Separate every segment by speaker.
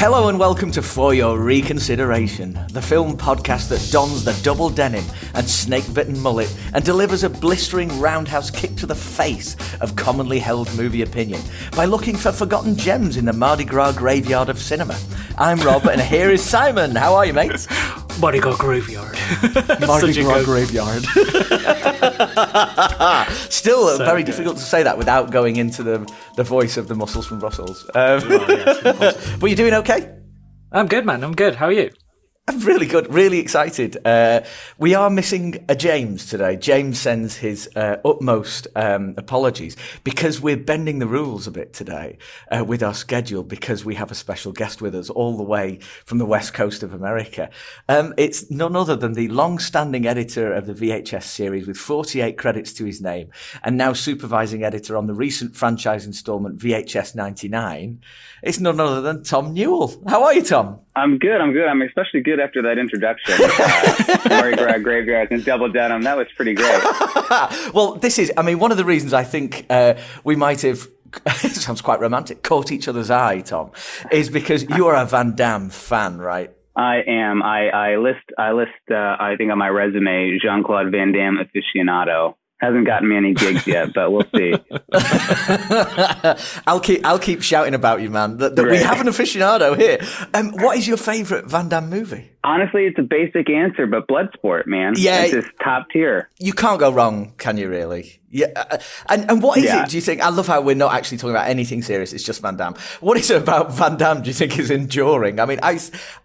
Speaker 1: Hello and welcome to For Your Reconsideration, the film podcast that dons the double denim and snake bitten mullet and delivers a blistering roundhouse kick to the face of commonly held movie opinion by looking for forgotten gems in the Mardi Gras graveyard of cinema. I'm Rob and here is Simon. How are you, mate?
Speaker 2: Mardi Gras graveyard.
Speaker 1: Mardi
Speaker 2: Such
Speaker 1: Gras
Speaker 2: good-
Speaker 1: graveyard. Still uh,
Speaker 2: So
Speaker 1: very
Speaker 2: good.
Speaker 1: difficult to say that without going into the, the voice of the muscles from Brussels. Um, but you're doing okay?
Speaker 2: I'm good, man. I'm good. How are you?
Speaker 1: I'm really good, really excited. Uh, we are missing a James today. James sends his uh, utmost um, apologies because we're bending the rules a bit today uh, with our schedule because we have a special guest with us all the way from the west coast of America. Um, it's none other than the long-standing editor of the VHS series with 48 credits to his name and now supervising editor on the recent franchise installment VHS 99. It's none other than Tom Newell. How are you, Tom?
Speaker 3: I'm good. I'm good. I'm especially good after that introduction. Uh, Mardi Gras graveyards and double denim. That was pretty great.
Speaker 1: well, this is, I mean, one of the reasons I think uh, we might have, it sounds quite romantic, caught each other's eye, Tom, is because you are a Van Damme fan, right?
Speaker 3: I am. I, I list. I list. Uh, I think on my resume, Jean Claude Van Damme aficionado. Hasn't gotten me any gigs yet, but we'll see.
Speaker 1: I'll keep I'll keep shouting about you, man. That, that we have an aficionado here. Um, what is your favourite Van Damme movie?
Speaker 3: Honestly, it's a basic answer, but Bloodsport, man.
Speaker 1: Yeah.
Speaker 3: it's just top tier.
Speaker 1: You can't go wrong, can you? Really? Yeah. uh, And and what is
Speaker 3: Yeah.
Speaker 1: it? Do you think? I love how we're not actually talking about anything serious. It's just Van Damme. What is it about Van Damme? Do you think is enduring? I mean, I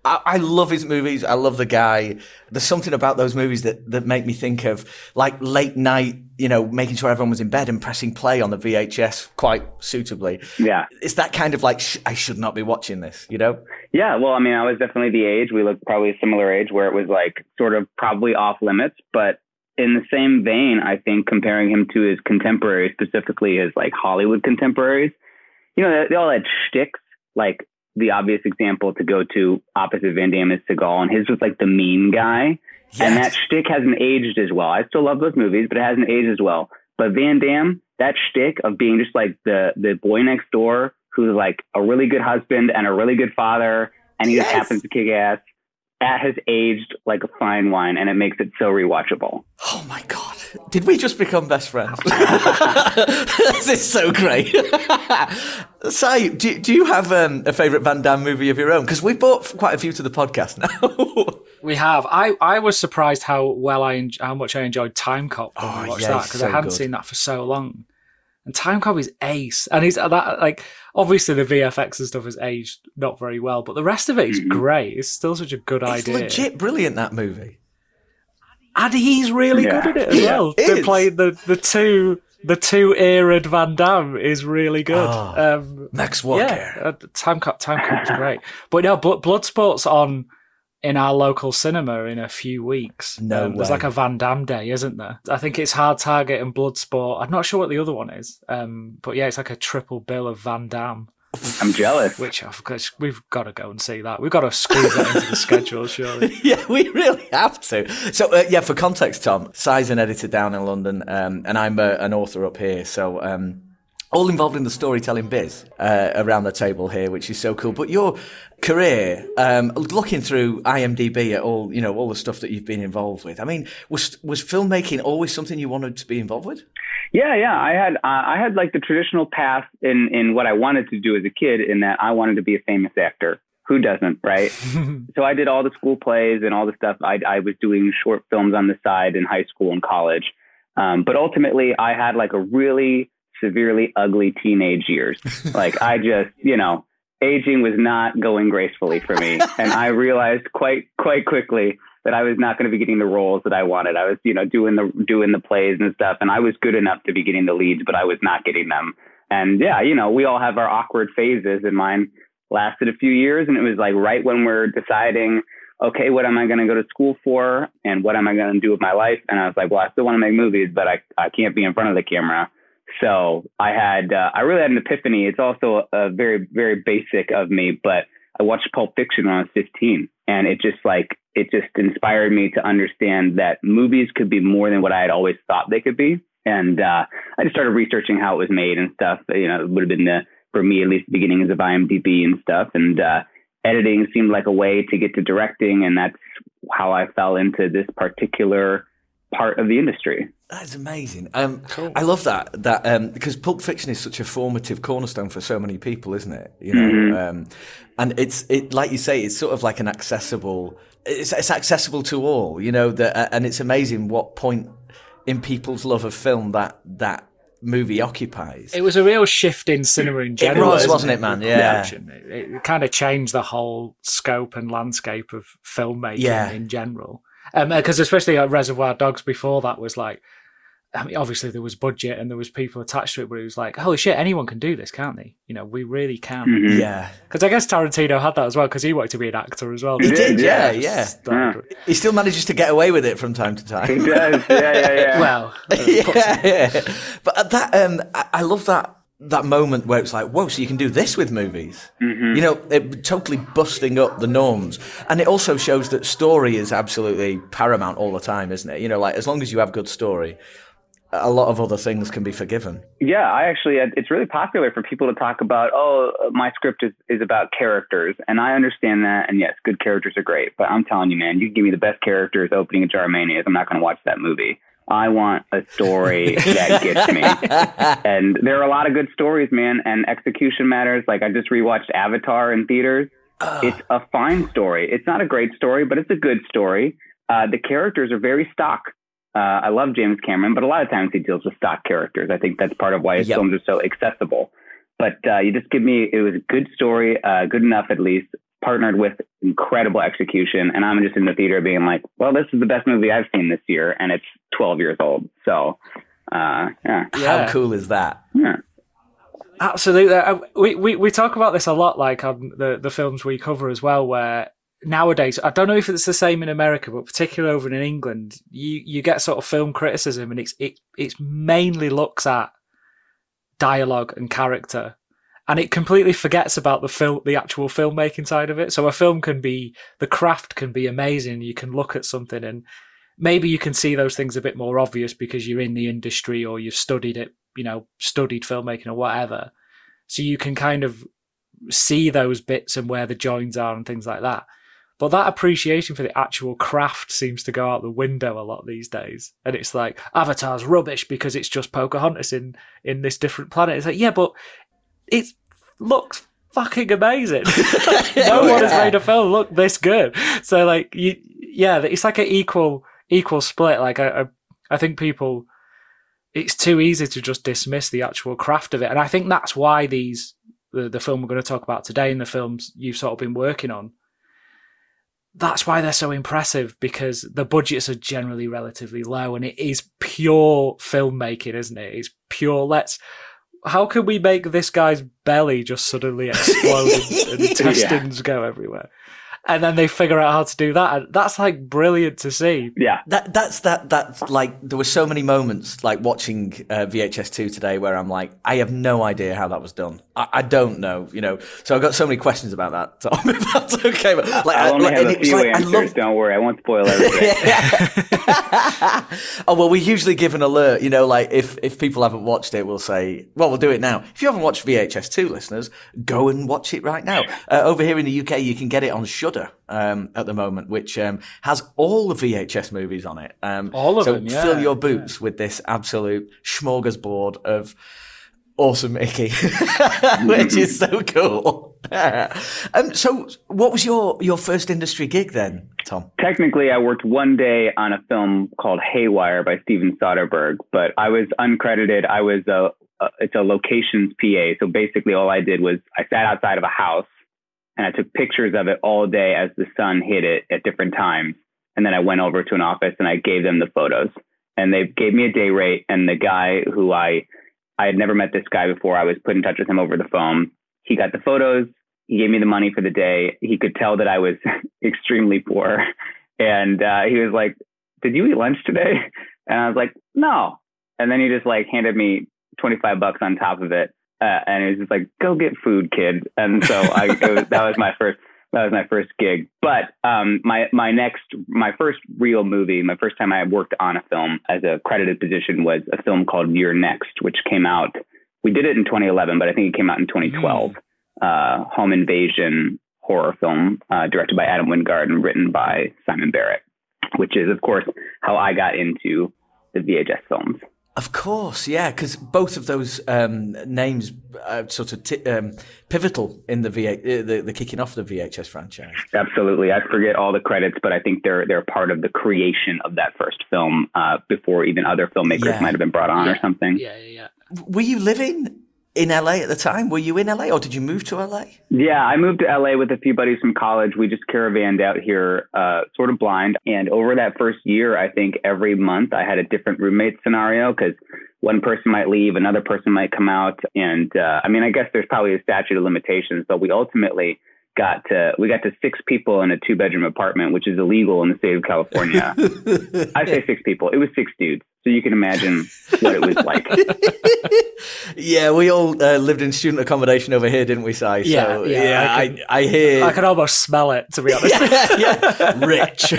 Speaker 1: I love his movies. I love the guy. There's something about those movies that that make me think of like late night. You know, making sure everyone was in bed and pressing play on the VHS quite suitably.
Speaker 3: Yeah.
Speaker 1: It's that kind of like sh- I should not be watching this. You know?
Speaker 3: Yeah, well, I mean, I was definitely the age. We looked probably a similar age where it was like sort of probably off limits. But in the same vein, I think comparing him to his contemporaries, specifically his like Hollywood contemporaries, you know, they, they all had shticks. Like the obvious example to go to opposite Van Damme is Seagal, and his was like the mean guy. And that
Speaker 1: Yes.
Speaker 3: shtick hasn't aged as well. I still love those movies, but it hasn't aged as well. But Van Damme, that shtick of being just like the the boy next door who's like a really good husband and a really good father, and he just happens to kick ass. That has aged like a fine wine, and it makes it so rewatchable.
Speaker 1: Oh my god! Did we just become best friends? this is so great. Si, do, do you have um, a favourite Van Damme movie of your own? Because we've brought quite a few to the podcast now.
Speaker 2: We have. I, I was surprised how well I en- how much I enjoyed Timecop when
Speaker 1: Oh,
Speaker 2: I watched
Speaker 1: yeah,
Speaker 2: that
Speaker 1: it's
Speaker 2: because
Speaker 1: so
Speaker 2: I hadn't
Speaker 1: good.
Speaker 2: seen that for so long. And Timecop is ace, and he's that like obviously the VFX and stuff has aged not very well, but the rest of it is
Speaker 3: Mhm.
Speaker 2: great. It's still such a good idea.
Speaker 1: it's
Speaker 2: idea.
Speaker 1: legit brilliant that movie.
Speaker 2: and he's really
Speaker 3: Yeah.
Speaker 2: good at it as
Speaker 1: Yeah,
Speaker 2: well.
Speaker 1: it
Speaker 2: They
Speaker 1: is.
Speaker 2: played the the two the two era'd Van Damme is really good.
Speaker 1: Oh,
Speaker 2: um,
Speaker 1: Max Walker.
Speaker 2: yeah, uh, Timecop Time Cop is great. But no, Blood, Bloodsport's on in our local cinema in a few weeks.
Speaker 1: No
Speaker 2: um, There's like a Van Damme day, isn't there? I think it's Hard Target and Bloodsport. I'm not sure what the other one is. Um, but yeah, it's like a triple bill of Van Damme,
Speaker 3: I'm jealous.
Speaker 2: which of course we've got to go and see that. We've got to squeeze that into the schedule, surely.
Speaker 1: yeah, we really have to. So, uh, yeah, for context, Tom, Si's an editor down in London, um, and I'm uh, an author up here. So, um, all involved in the storytelling biz uh, around the table here, which is so cool. But your career, um, looking through IMDb at all, you know, all the stuff that you've been involved with. I mean, was was filmmaking always something you wanted to be involved with?
Speaker 3: Yeah, yeah. I had uh, I had like the traditional path in in what I wanted to do as a kid, in that I wanted to be a famous actor. Who doesn't, right? so I did all the school plays and all the stuff. I, I was doing short films on the side in high school and college. Um, but ultimately, I had like a really severely ugly teenage years. like I just, you know, aging was not going gracefully for me, and I realized quite quite quickly that I was not going to be getting the roles that I wanted. I was, you know, doing the doing the plays and stuff, and I was good enough to be getting the leads, but I was not getting them. And yeah, you know, we all have our awkward phases, and mine lasted a few years, and it was like right when we're deciding, okay, what am I going to go to school for, and what am I going to do with my life? And I was like, well, I still want to make movies, but I I can't be in front of the camera. So I had, uh, I really had an epiphany. It's also a, very, very basic of me, but I watched Pulp Fiction when I was 15 and it just like, it just inspired me to understand that movies could be more than what I had always thought they could be. And, uh, I just started researching how it was made and stuff. You know, it would have been the, for me, at least the beginnings of IMDb and stuff. And, uh, editing seemed like a way to get to directing, and that's how I fell into this particular part of the industry.
Speaker 1: That's amazing. Um, cool. I love that that um, because Pulp Fiction is such a formative cornerstone for so many people, isn't it? You know, mm-hmm. um, and it's it like you say, it's sort of like an accessible. It's, it's accessible to all, you know. That and it's amazing what point in people's love of film that that movie occupies.
Speaker 2: It was a real shift in cinema in general.
Speaker 1: It was, wasn't it, man? Yeah.
Speaker 2: It, it, kind of changed the whole scope and landscape of filmmaking yeah. in general. Because um, especially uh, Reservoir Dogs before that was like, I mean, obviously there was budget and there was people attached to it, but it was like, holy shit, anyone can do this, can't they? You know, we really can.
Speaker 1: Mm-hmm. Yeah.
Speaker 2: Because I guess Tarantino had that as well, because he wanted to be an actor as well.
Speaker 1: He did, yeah, yeah. yeah. He still manages to get away with it from time to time.
Speaker 3: He does, yeah, yeah, yeah.
Speaker 2: well, uh,
Speaker 1: yeah, yeah. But that, um, I, I love that that moment where it's like, whoa, so you can do this with movies. Mm-hmm. You know, it, totally busting up the norms. And it also shows that story is absolutely paramount all the time, isn't it? You know, like as long as you have good story, a lot of other things can be forgiven.
Speaker 3: Yeah, I actually, it's really popular for people to talk about, oh, my script is, is about characters. And I understand that. And yes, good characters are great. But I'm telling you, man, you give me the best characters opening a jar of mayonnaise. I'm not going to watch that movie. I want a story that gets me. and there are a lot of good stories, man, and execution matters. Like I just rewatched Avatar in theaters. Uh. It's a fine story. It's not a great story, but it's a good story. Uh, the characters are very stock. Uh, I love James Cameron, but a lot of times he deals with stock characters. I think that's part of why his yep. films are so accessible. But uh, you just give me, it was a good story, uh, good enough at least, partnered with incredible execution. And I'm just in the theater being like, well, this is the best movie I've seen this year. And it's 12 years old. So, uh, yeah.
Speaker 1: How cool is that?
Speaker 3: Yeah.
Speaker 2: Absolutely. Uh, we, we, we talk about this a lot, like on the, the films we cover as well, where nowadays, I don't know if it's the same in America, but particularly over in England, you, you get sort of film criticism and it's, it, it's mainly looks at dialogue and character and it completely forgets about the film, the actual filmmaking side of it. So a film can be, the craft can be amazing. You can look at something and maybe you can see those things a bit more obvious because you're in the industry or you've studied it, you know, studied filmmaking or whatever. So you can kind of see those bits and where the joins are and things like that. But that appreciation for the actual craft seems to go out the window a lot these days. And it's like Avatar's rubbish because it's just Pocahontas in in this different planet. It's like, yeah, but it looks fucking amazing. no one has made a film look this good. So like you, yeah, it's like an equal equal split. Like I, I, I think people, it's too easy to just dismiss the actual craft of it, and I think that's why these the the film we're going to talk about today and the films you've sort of been working on. That's why they're so impressive because the budgets are generally relatively low and it is pure filmmaking, isn't it? It's pure let's how can we make this guy's belly just suddenly explode and, and intestines yeah. go everywhere? and then they figure out how to do that. And that's like brilliant to see.
Speaker 3: Yeah,
Speaker 1: that that's that that's like there were so many moments like watching uh, VHS two today where I'm like, I have no idea how that was done. I, I, don't know, you know. So I've got so many questions about that. Tom, if that's okay, but
Speaker 3: like, I only like, have a few like, answers. Love... Don't worry, I won't spoil everything.
Speaker 1: oh well, we usually give an alert. You know, like if if people haven't watched it, we'll say, well, we'll do it now. If you haven't watched VHS two, listeners, go and watch it right now. Uh, over here in the UK, you can get it on Shudder um, at the moment, which um, has all the VHS movies on it. Um,
Speaker 2: all of
Speaker 1: so
Speaker 2: them, yeah.
Speaker 1: Fill your boots yeah. with this absolute smorgasbord of awesome Icky, which is so cool. um, so, what was your, your first industry gig then, Tom?
Speaker 3: Technically, I worked one day on a film called Haywire by Steven Soderbergh, but I was uncredited. I was a, a it's a locations PA. So basically, all I did was I sat outside of a house and I took pictures of it all day as the sun hit it at different times. And then I went over to an office and I gave them the photos. And they gave me a day rate. And the guy who I I had never met this guy before, I was put in touch with him over the phone. He got the photos. He gave me the money for the day. He could tell that I was extremely poor. And uh, he was like, Did you eat lunch today? And I was like, No. And then he just like handed me 25 bucks on top of it. Uh, and it was just like, go get food, kid. And so I, was, that was my first, that was my first gig. But um, my my next, my first real movie, my first time I worked on a film as a credited position was a film called You're Next, which came out. We did it in 2011, but I think it came out in 2012. Mm. Uh, home invasion, horror film uh, directed by Adam Wingard and written by Simon Barrett, which is, of course, how I got into the VHS films.
Speaker 1: Of course, yeah, because both of those um, names are sort of t- um, pivotal in the, v- uh, the the kicking off the VHS franchise.
Speaker 3: Absolutely, I forget all the credits, but I think they're they're part of the creation of that first film uh, before even other filmmakers
Speaker 1: Yeah.
Speaker 3: might have been brought on
Speaker 2: yeah.
Speaker 3: or something.
Speaker 2: Yeah, yeah, yeah.
Speaker 1: Were you living in LA at the time? Were you in LA, or did you move to LA?
Speaker 3: Yeah, I moved to LA with a few buddies from college. We just caravanned out here, uh, sort of blind. And over that first year, I think every month I had a different roommate scenario because one person might leave, another person might come out. And uh, I mean, I guess there's probably a statute of limitations, but we ultimately got to we got to six people in a two bedroom apartment, which is illegal in the state of California. I say six people. It was six dudes, so you can imagine what it was like.
Speaker 1: yeah, we all uh, lived in student accommodation over here, didn't we, Si? So,
Speaker 2: Yeah, yeah, I
Speaker 1: I, I, hear.
Speaker 2: I can almost smell it, to be honest.
Speaker 1: yeah, yeah, rich.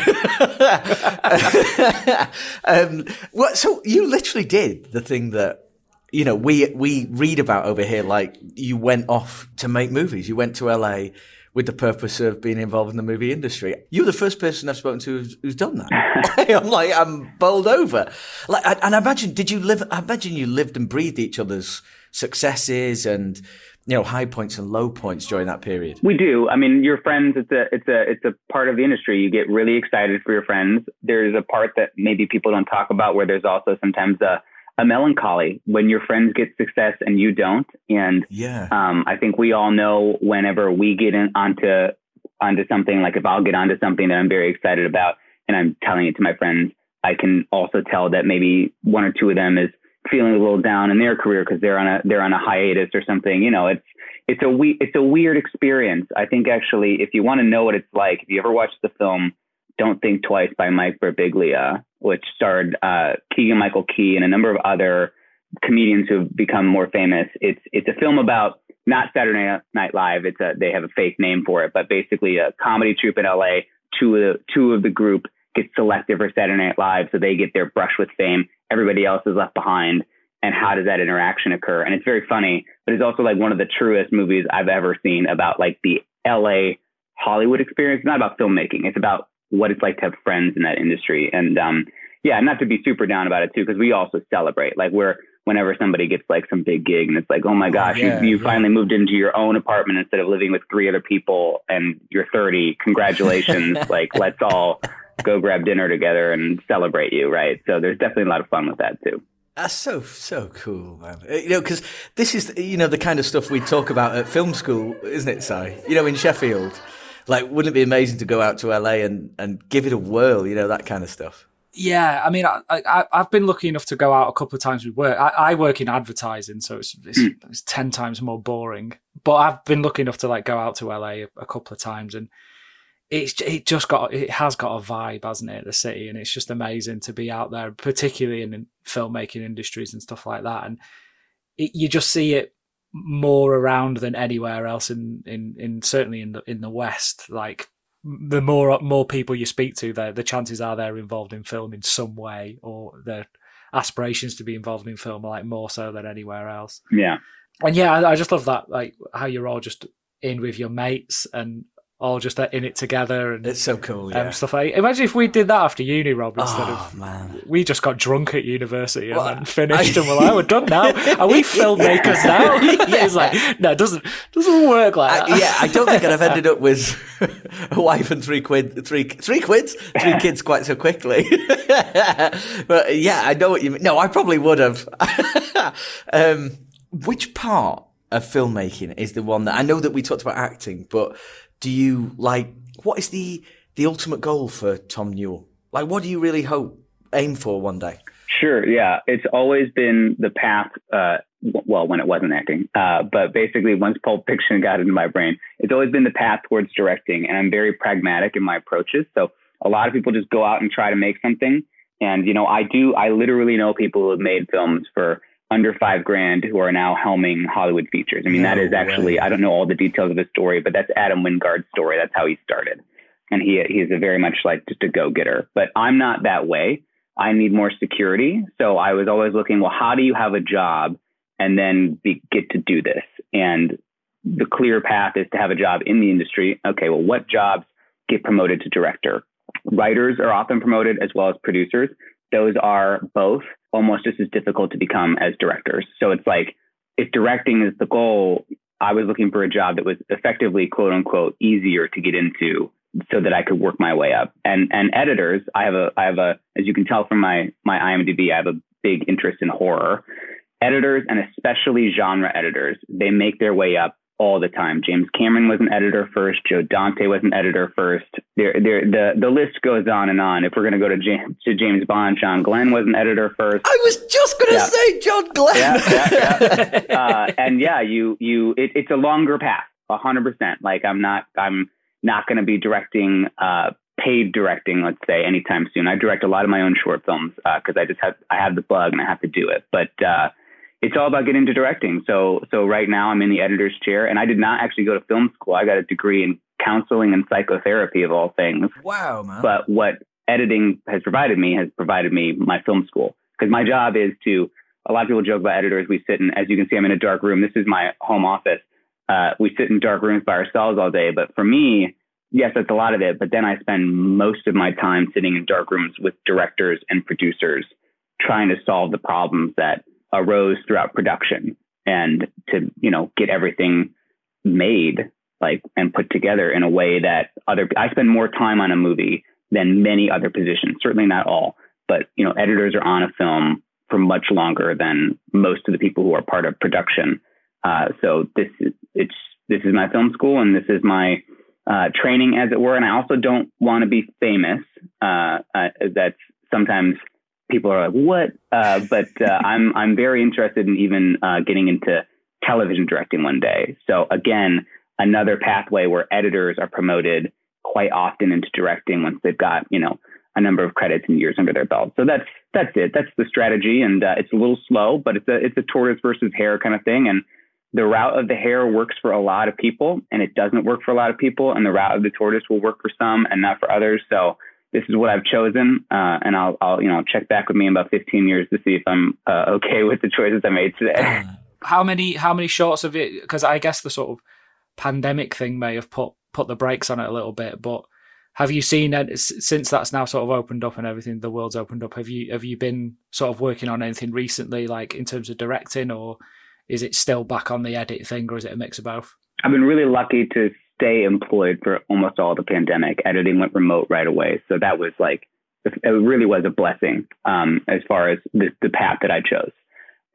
Speaker 1: um, well, so you literally did the thing that you know we we read about over here. Like you went off to make movies. You went to LA with the purpose of being involved in the movie industry. You're the first person I've spoken to who's, who's done that. I'm like I'm bowled over. Like, I- and I imagine, did you live? I imagine you lived and breathed each other's successes and you know high points and low points during that period.
Speaker 3: We do. I mean, your friends. It's a it's a it's a part of the industry. You get really excited for your friends. There's a part that maybe people don't talk about where there's also sometimes a a melancholy when your friends get success and you don't. And
Speaker 1: Yeah.
Speaker 3: um, I think we all know whenever we get in onto onto something, like if I'll get onto something that I'm very excited about and I'm telling it to my friends, I can also tell that maybe one or two of them is feeling a little down in their career because they're on a they're on a hiatus or something. You know, it's it's a we it's a weird experience. I think actually, if you want to know what it's like, if you ever watched the film "Don't Think Twice" by Mike Birbiglia, which starred uh, Keegan Michael Key and a number of other comedians who have become more famous, it's it's a film about not Saturday Night Live. It's a they have a fake name for it, but basically a comedy troupe in LA. Two of the, two of the group get selected for Saturday Night Live, so they get their brush with fame. Everybody else is left behind. And how does that interaction occur? And it's very funny, but it's also like one of the truest movies I've ever seen about like the LA Hollywood experience. It's not about filmmaking. It's about what it's like to have friends in that industry. And um, yeah, not to be super down about it too, because we also celebrate. Like we're whenever somebody gets like some big gig and it's like, oh my gosh,
Speaker 1: yeah,
Speaker 3: you, you
Speaker 1: yeah.
Speaker 3: finally moved into your own apartment instead of living with three other people and you're 30. Congratulations. like let's all go grab dinner together and celebrate you, right? So there's definitely a lot of fun with that too.
Speaker 1: That's so so cool, man. Uh, You know, because this is you know the kind of stuff we talk about at film school, isn't it, Si? You know, in Sheffield, like, wouldn't it be amazing to go out to LA and and give it a whirl? You know, that kind of stuff.
Speaker 2: Yeah, I mean, I, I, I've been lucky enough to go out a couple of times with work. I, I work in advertising, so it's, it's, hmm. it's ten times more boring. But I've been lucky enough to like go out to LA a, a couple of times, and it's it just got it has got a vibe, hasn't it? The city, and it's just amazing to be out there, particularly in, in filmmaking industries and stuff like that. And it, you just see it more around than anywhere else in in in certainly in the in the West. Like the more more people you speak to, the the chances are they're involved in film in some way, or their aspirations to be involved in film are like more so than anywhere else.
Speaker 3: Yeah.
Speaker 2: And yeah, I, I just love that, like how you're all just in with your mates and all just in it together and
Speaker 1: It's so cool.
Speaker 2: um,
Speaker 1: Yeah.
Speaker 2: stuff like. Imagine if we did that after uni, Rob, instead
Speaker 1: oh
Speaker 2: of
Speaker 1: man.
Speaker 2: we just got drunk at university and
Speaker 1: Well,
Speaker 2: then finished,
Speaker 1: I-
Speaker 2: and we're like, we're done now. Are we filmmakers now?
Speaker 1: Yeah.
Speaker 2: it's like, no, it doesn't doesn't work like
Speaker 1: I,
Speaker 2: that.
Speaker 1: yeah, I don't think I'd have ended up with a wife and three quid, three three quids, three kids quite so quickly. but yeah, I know what you mean. No, I probably would have. um, which part of filmmaking is the one that I know that we talked about acting, but do you like? What is the the ultimate goal for Tom Newell? Like, what do you really hope aim for one day?
Speaker 3: Sure. Yeah. It's always been the path. Uh, well, when it wasn't acting, uh, but basically once Pulp Fiction got into my brain, it's always been the path towards directing. And I'm very pragmatic in my approaches. So a lot of people just go out and try to make something. And, you know, I do, I literally know people who have made films for under five grand who are now helming Hollywood features. I mean, that
Speaker 1: No
Speaker 3: is actually,
Speaker 1: way.
Speaker 3: I don't know all the details of his story, but that's Adam Wingard's story. That's how he started. And he, he's a very much like just a go getter, but I'm not that way. I need more security. So I was always looking, well, how do you have a job and then be, get to do this? And the clear path is to have a job in the industry. Okay, well, what jobs get promoted to director? Writers are often promoted as well as producers. Those are both almost just as difficult to become as directors. So it's like if directing is the goal, I was looking for a job that was effectively quote unquote easier to get into so that I could work my way up. And and editors, I have a I have a as you can tell from my my IMDb, I have a big interest in horror. Editors and especially genre editors, they make their way up all the time. James Cameron was an editor first. Joe Dante was an editor first. There, there, the the list goes on and on. If we're going to go to James to James Bond, John Glen was an editor first.
Speaker 1: I was just going to yeah. say John Glen.
Speaker 3: Yeah, yeah, yeah. uh, and yeah, you you it, it's a longer path, hundred percent. Like I'm not I'm not going to be directing. Uh, paid directing, let's say, anytime soon. I direct a lot of my own short films because uh, I just have I have the bug and I have to do it. But uh, it's all about getting into directing. So so right now I'm in the editor's chair, and I did not actually go to film school. I got a degree in counseling and psychotherapy of all things.
Speaker 1: Wow, man!
Speaker 3: But what editing has provided me has provided me my film school because my job is to. A lot of people joke about editors. We sit in, as you can see, I'm in a dark room. This is my home office. Uh, we sit in dark rooms by ourselves all day. But for me, yes, that's a lot of it. But then I spend most of my time sitting in dark rooms with directors and producers, trying to solve the problems that arose throughout production and to you know get everything made like and put together in a way that other I spend more time on a movie than many other positions certainly not all but you know editors are on a film for much longer than most of the people who are part of production. Uh, so this is it's this is my film school and this is my uh, training as it were. And I also don't want to be famous uh, uh that's sometimes people are like, "What?" Uh, but uh, I'm I'm very interested in even uh, getting into television directing one day. So again, another pathway where editors are promoted quite often into directing once they've got you know a number of credits and years under their belt. So that's that's it. That's the strategy, and uh, it's a little slow, but it's a it's a tortoise versus hare kind of thing, and the route of the hare works for a lot of people and it doesn't work for a lot of people and the route of the tortoise will work for some and not for others so this is what I've chosen, uh, and I'll, I'll, you know, check back with me in about 15 years to see if I'm uh, okay with the choices I made today.
Speaker 2: How many, how many shorts of it? Because I guess the sort of pandemic thing may have put put the brakes on it a little bit, but have you seen since that's now sort of opened up and everything the world's opened up have you have you been sort of working on anything recently like in terms of directing or is it still back on the edit thing or is it a mix of both
Speaker 3: i've been really lucky to stay employed for almost all the pandemic. Editing went remote right away. So that was like, it really was a blessing um, as far as the, the path that I chose.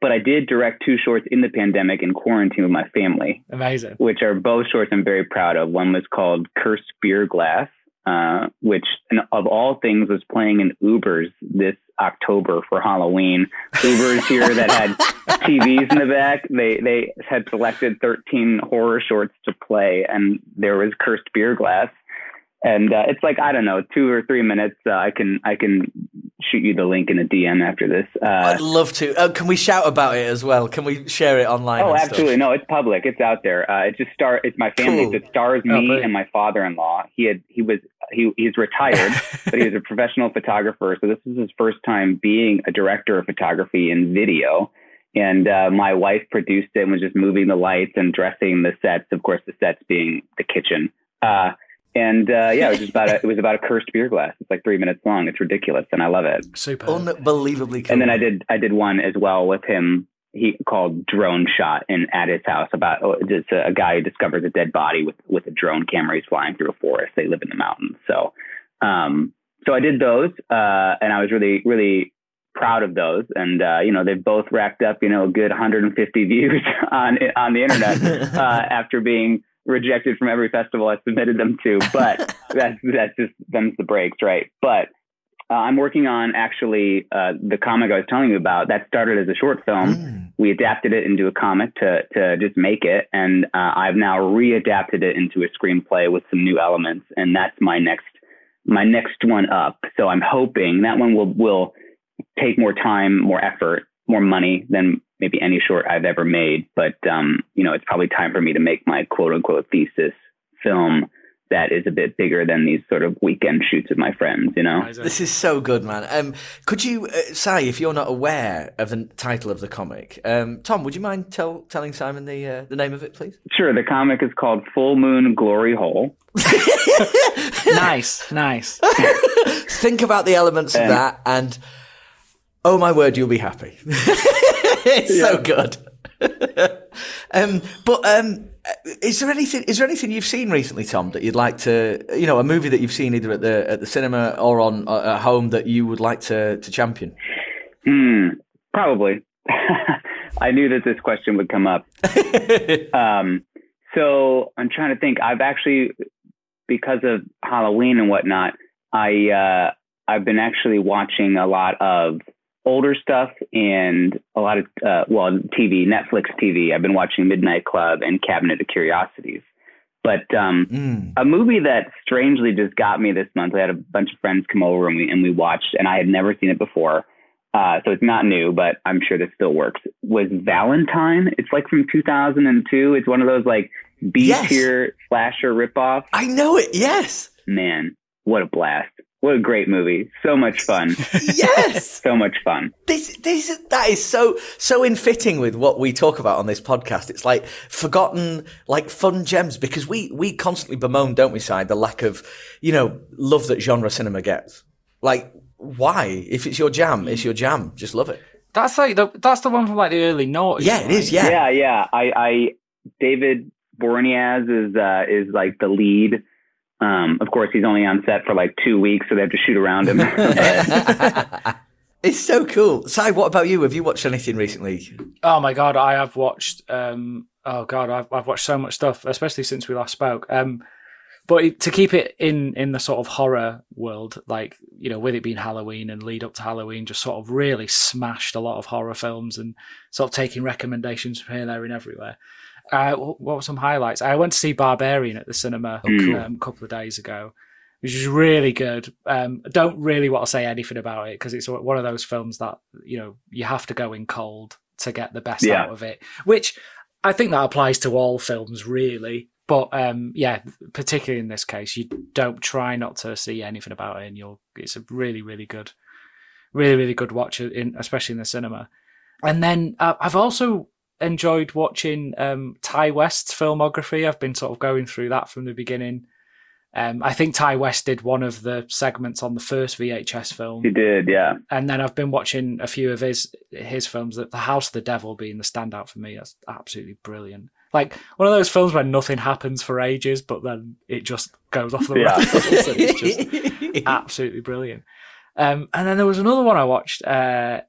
Speaker 3: But I did direct two shorts in the pandemic in quarantine with my family.
Speaker 2: Amazing.
Speaker 3: Which are both shorts I'm very proud of. One was called Cursed Beer Glass, uh, which of all things was playing in Ubers this October for Halloween. Ubers here that had TVs in the back. They they had selected 13 horror shorts to play, and there was Cursed Beer Glass. And uh, it's like I don't know, two or three minutes. Uh, I can I can shoot you the link in a DM after this. Uh,
Speaker 1: I'd love to. Uh, can we shout about it as well? Can we share it online?
Speaker 3: Oh, absolutely. Stuff? No, it's public. It's out there. Uh, it just star. It's my family. Cool. It stars oh, me oh, and my father-in-law. He had he was he he's retired, but he was a professional photographer. So this is his first time being a director of photography in video. And uh, my wife produced it and was just moving the lights and dressing the sets. Of course, the sets being the kitchen. Uh, and uh, yeah, it was just about a, it was about a cursed beer glass. It's like three minutes long. It's ridiculous, and I love it.
Speaker 2: Super,
Speaker 1: unbelievably cool.
Speaker 3: And then I did I did one as well with him. He called drone shot in at his house about oh, it's a, a guy who discovers a dead body with with a drone camera. He's flying through a forest. They live in the mountains. So, um, so I did those, uh, and I was really really proud of those. And uh, you know, they've both racked up you know a good 150 views on on the internet uh, after being rejected from every festival I submitted them to, but that's that's just them's the breaks, right? But uh, I'm working on actually uh, the comic I was telling you about. That started as a short film. Mm. We adapted it into a comic to to just make it, and uh, I've now readapted it into a screenplay with some new elements, and that's my next my next one up. So I'm hoping that one will will take more time, more effort, more money than maybe any short I've ever made. But um, you know, it's probably time for me to make my quote unquote thesis film that is a bit bigger than these sort of weekend shoots with my friends, you know?
Speaker 1: This is so good, man. Um, could you, uh, say, if you're not aware of the title of the comic, um, Tom, would you mind tell, telling Simon the uh, the name of it, please?
Speaker 3: Sure. The comic is called Full Moon Glory Hole.
Speaker 2: nice, nice.
Speaker 1: Think about the elements of that, and oh my word, you'll be happy. it's so good. um, but um, is there anything? Is there anything you've seen recently, Tom, that you'd like to? You know, a movie that you've seen either at the at the cinema or on uh, at home that you would like to to champion?
Speaker 3: Hmm. Probably. I knew that this question would come up. um, so I'm trying to think. I've actually, because of Halloween and whatnot, I uh, I've been actually watching a lot of older stuff and a lot of uh, well TV, Netflix TV. I've been watching Midnight Club and Cabinet of Curiosities. But um,
Speaker 1: Mm.
Speaker 3: a movie that strangely just got me this month. I had a bunch of friends come over and we and we watched, and I had never seen it before. Uh, so it's not new, but I'm sure this still works. Was Valentine? It's like from 2002. It's one of those like B tier Yes. slasher ripoff.
Speaker 1: I know it. Yes,
Speaker 3: Man, what a blast! What a great movie. So much fun.
Speaker 1: yes.
Speaker 3: so much fun.
Speaker 1: This, this, that is so, so in fitting with what we talk about on this podcast. It's like forgotten, like fun gems because we, we constantly bemoan, don't we, Si, the lack of, you know, love that genre cinema gets. Like, why? If it's your jam, it's your jam. Just love it.
Speaker 2: That's like the that's the one from like the early noughties.
Speaker 1: Yeah, it is. Yeah.
Speaker 3: Yeah, yeah. I, I David Boreanaz is uh, is like the lead. Um, of course, he's only on set for like two weeks, so they have to shoot around him.
Speaker 1: it's so cool. Si, what about you? Have you watched anything recently?
Speaker 2: Oh my god, I have watched. Um, oh god, I've I've watched so much stuff, especially since we last spoke. Um, but to keep it in in the sort of horror world, like you know, with it being Halloween and lead up to Halloween, just sort of really smashed a lot of horror films and sort of taking recommendations from here, there, and everywhere. Uh, wh- what were some highlights? I went to see Barbarian at the cinema
Speaker 1: Oh, cool.
Speaker 2: um, a couple of days ago, which was really good. Um, I don't really want to say anything about it because it's one of those films that you know you have to go in cold to get the best
Speaker 3: Yeah.
Speaker 2: out of it. Which I think that applies to all films, really. But um, yeah, particularly in this case, you don't try not to see anything about it, and you'll. It's a really, really good, really, really good watch in, especially in the cinema. And then uh, I've also enjoyed watching um, Ti West's filmography. I've been sort of going through that from the beginning. Um, I think Ty West did one of the segments on the first VHS film
Speaker 3: he did, yeah.
Speaker 2: and then I've been watching a few of his his films. That The House of the Devil being the standout for me. That's absolutely brilliant. Like one of those films where nothing happens for ages, but then it just goes off the
Speaker 3: Yeah.
Speaker 2: rails. and it's just absolutely brilliant. Um, and then there was another one I watched uh,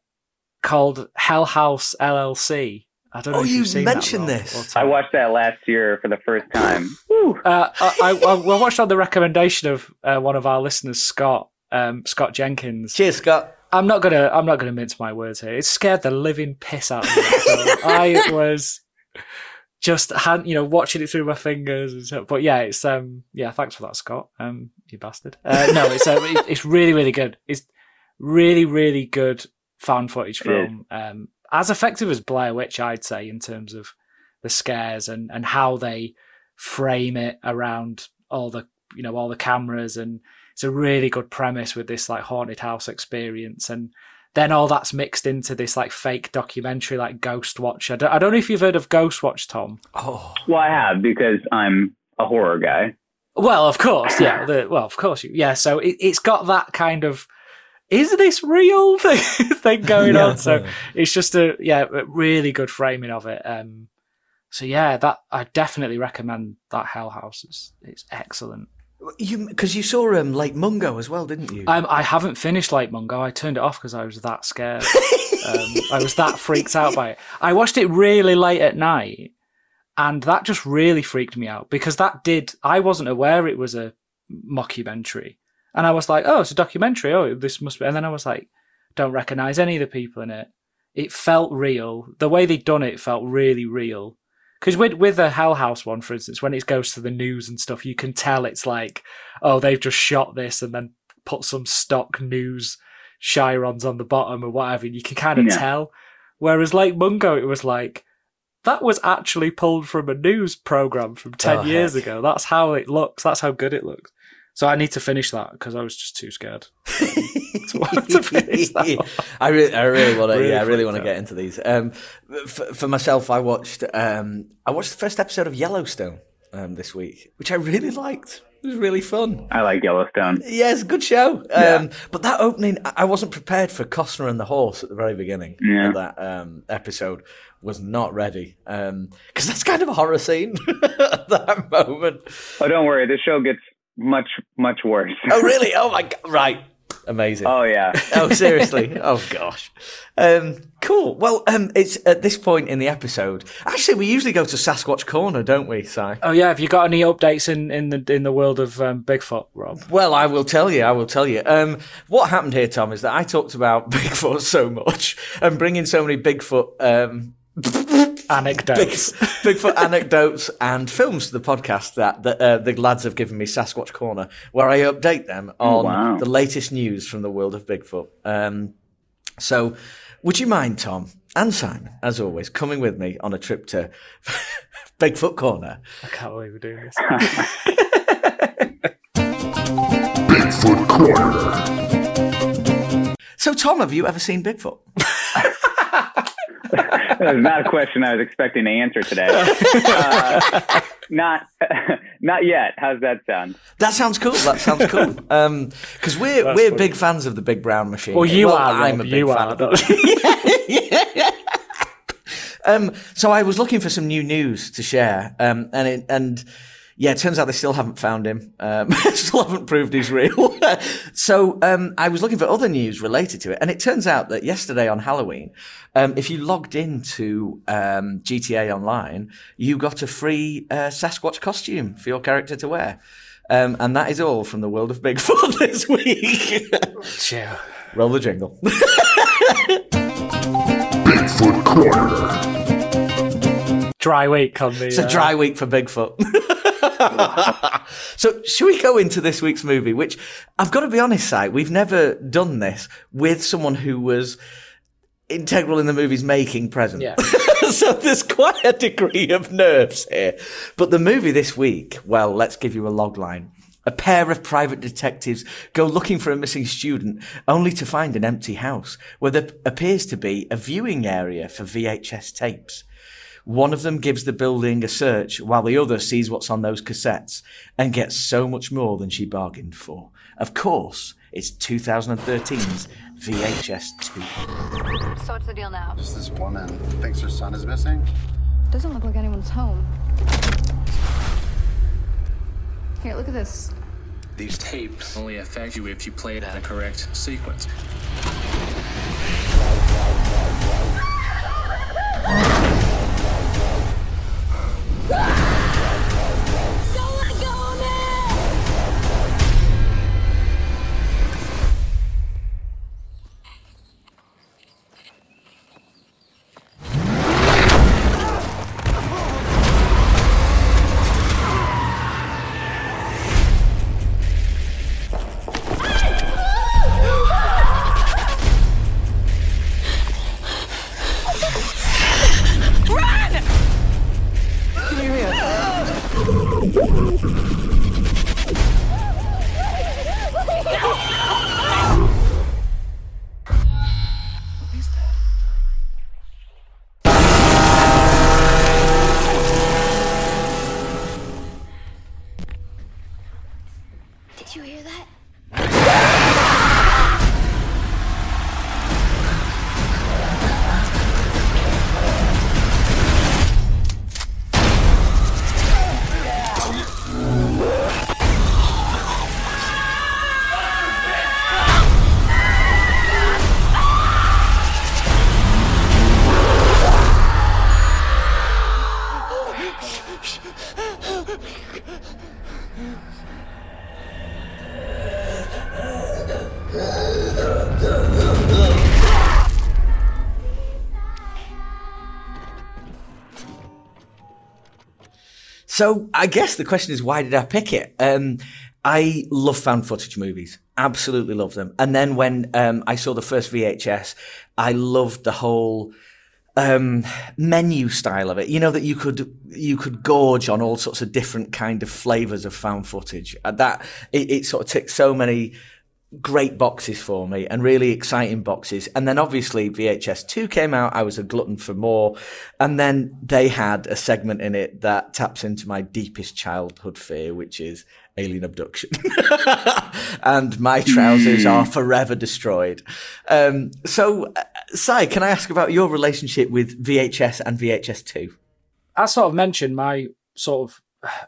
Speaker 2: called Hell House LLC. I don't know
Speaker 1: Oh,
Speaker 2: if
Speaker 1: you
Speaker 2: you've seen that,
Speaker 1: mentioned this.
Speaker 3: I watched that last year for the first time.
Speaker 2: Uh, I, I, I watched on the recommendation of uh, one of our listeners, Scott um, Scott Jenkins.
Speaker 1: Cheers, Scott.
Speaker 2: I'm not gonna I'm not gonna mince my words here. It scared the living piss out of me. So I was just had you know watching it through my fingers and so, but yeah it's um yeah thanks for that Scott um you bastard uh, no it's uh, it's really really good it's really really good found footage
Speaker 3: It is.
Speaker 2: film um as effective as Blair Witch I'd say in terms of the scares and and how they frame it around all the you know all the cameras and it's a really good premise with this like haunted house experience and then all that's mixed into this like fake documentary like Ghost Watch. I don't, I don't know if you've heard of Ghost Watch, Tom.
Speaker 1: Oh,
Speaker 3: Well, I have because I'm a horror guy.
Speaker 2: Well, of course, yeah. The, well, of course, you, yeah. So it, it's got that kind of is this real thing, thing going
Speaker 1: Yeah.
Speaker 2: on. So it's just a yeah, a really good framing of it. Um, so yeah, that I definitely recommend that Hell House. It's, it's excellent.
Speaker 1: you because you saw um, Lake Mungo as well, didn't you?
Speaker 2: Um, I haven't finished Lake Mungo. I turned it off because I was that scared. um, I was that freaked out by it. I watched it really late at night, and that just really freaked me out because that did. I wasn't aware it was a mockumentary, and I was like, "Oh, it's a documentary. Oh, this must be." And then I was like, "Don't recognize any of the people in it." It felt real. The way they'd done it felt really real. Because with with the Hell House one, for instance, when it goes to the news and stuff, you can tell it's like, oh, they've just shot this and then put some stock news chyrons on the bottom or whatever, and you can kind of
Speaker 3: Yeah.
Speaker 2: tell. Whereas like Mungo, it was like, that was actually pulled from a news program from 10
Speaker 1: Oh,
Speaker 2: years
Speaker 1: heck.
Speaker 2: ago. That's how it looks. That's how good it looks. So I need to finish that because I was just too scared to, to finish that.
Speaker 1: I really, I really want to.
Speaker 2: Really
Speaker 1: yeah, I really want to get into these. Um, for, for myself, I watched. Um, I watched the first episode of Yellowstone um, this week, which I really liked. It was really fun.
Speaker 3: I like Yellowstone.
Speaker 1: Yeah, it's a good show. Um, But that opening, I I wasn't prepared for Costner and the horse at the very beginning
Speaker 3: Yeah.
Speaker 1: of that um, episode. Was not ready because that's kind of a horror scene at that moment.
Speaker 3: Oh, don't worry. The show gets much, much worse.
Speaker 1: Oh, really? Oh my god! Right, amazing.
Speaker 3: oh yeah.
Speaker 1: oh seriously oh gosh um cool well um it's at this point in the episode actually we usually go to sasquatch corner don't we si
Speaker 2: Oh yeah, have you got any updates in, in the in the world of um, Bigfoot, Rob?
Speaker 1: well i will tell you i will tell you um what happened here tom is that i talked about bigfoot so much and bringing so many bigfoot um Big,
Speaker 2: Anecdotes.
Speaker 1: Bigfoot anecdotes and films to the podcast that, that uh, the lads have given me Sasquatch Corner, where I update them on
Speaker 3: wow.
Speaker 1: the latest news from the world of Bigfoot. Um, so, would you mind, Tom and Simon, as always, coming with me on a trip to Bigfoot Corner?
Speaker 2: I can't believe we're doing this.
Speaker 4: Bigfoot Corner.
Speaker 1: So, Tom, have you ever seen Bigfoot?
Speaker 3: that was not a question I was expecting to answer today. Uh, not, not yet. How's that sound?
Speaker 1: That sounds cool. That sounds cool. Because we're
Speaker 2: That's
Speaker 1: we're
Speaker 2: funny.
Speaker 1: big fans of the Big Brown Machine.
Speaker 2: Well, you are.
Speaker 1: I'm
Speaker 2: Rob,
Speaker 1: a big
Speaker 2: you
Speaker 1: fan
Speaker 2: are.
Speaker 1: of it. Um, so I was looking for some new news to share, um, and it, and yeah, it turns out they still haven't found him. Um, still haven't proved he's real. so um, I was looking for other news related to it, and it turns out that yesterday on Halloween, um, if you logged into um, GTA Online, you got a free uh, Sasquatch costume for your character to wear. Um, and that is all from the world of Bigfoot this week.
Speaker 2: Chill.
Speaker 1: Roll the jingle.
Speaker 4: Bigfoot Corner.
Speaker 2: Dry week on the.
Speaker 1: It's a
Speaker 2: uh,
Speaker 1: dry week for Bigfoot. so, should we go into this week's movie? Which I've got to be honest, Si, we've never done this with someone who was integral in the movie's making present.
Speaker 2: Yeah.
Speaker 1: so there's quite a degree of nerves here. But the movie this week, well, let's give you a log line. A pair of private detectives go looking for a missing student only to find an empty house where there appears to be a viewing area for VHS tapes. One of them gives the building a search while the other sees what's on those cassettes and gets so much more than she bargained for. Of course, it's 2013's VHS 2.
Speaker 5: So what's the deal now?
Speaker 6: Just this woman thinks her son is missing.
Speaker 5: Doesn't look like anyone's home. Here, look at this.
Speaker 7: These tapes only affect you if you play it in a correct sequence.
Speaker 5: Don't
Speaker 1: So I guess the question is, why did I pick it? Um, I love found footage movies. Absolutely love them. And then when um, I saw the first VHS, I loved the whole um, menu style of it. You know that you could you could gorge on all sorts of different kind of flavors of found footage. Uh, that it, it sort of ticked so many great boxes for me and really exciting boxes. And then obviously VHS 2 came out. I was a glutton for more. And then they had a segment in it that taps into my deepest childhood fear, which is alien abduction. and my trousers are forever destroyed. Um, so, uh, Si, can I ask about your relationship with VHS and VHS 2?
Speaker 2: I sort of mentioned my sort of,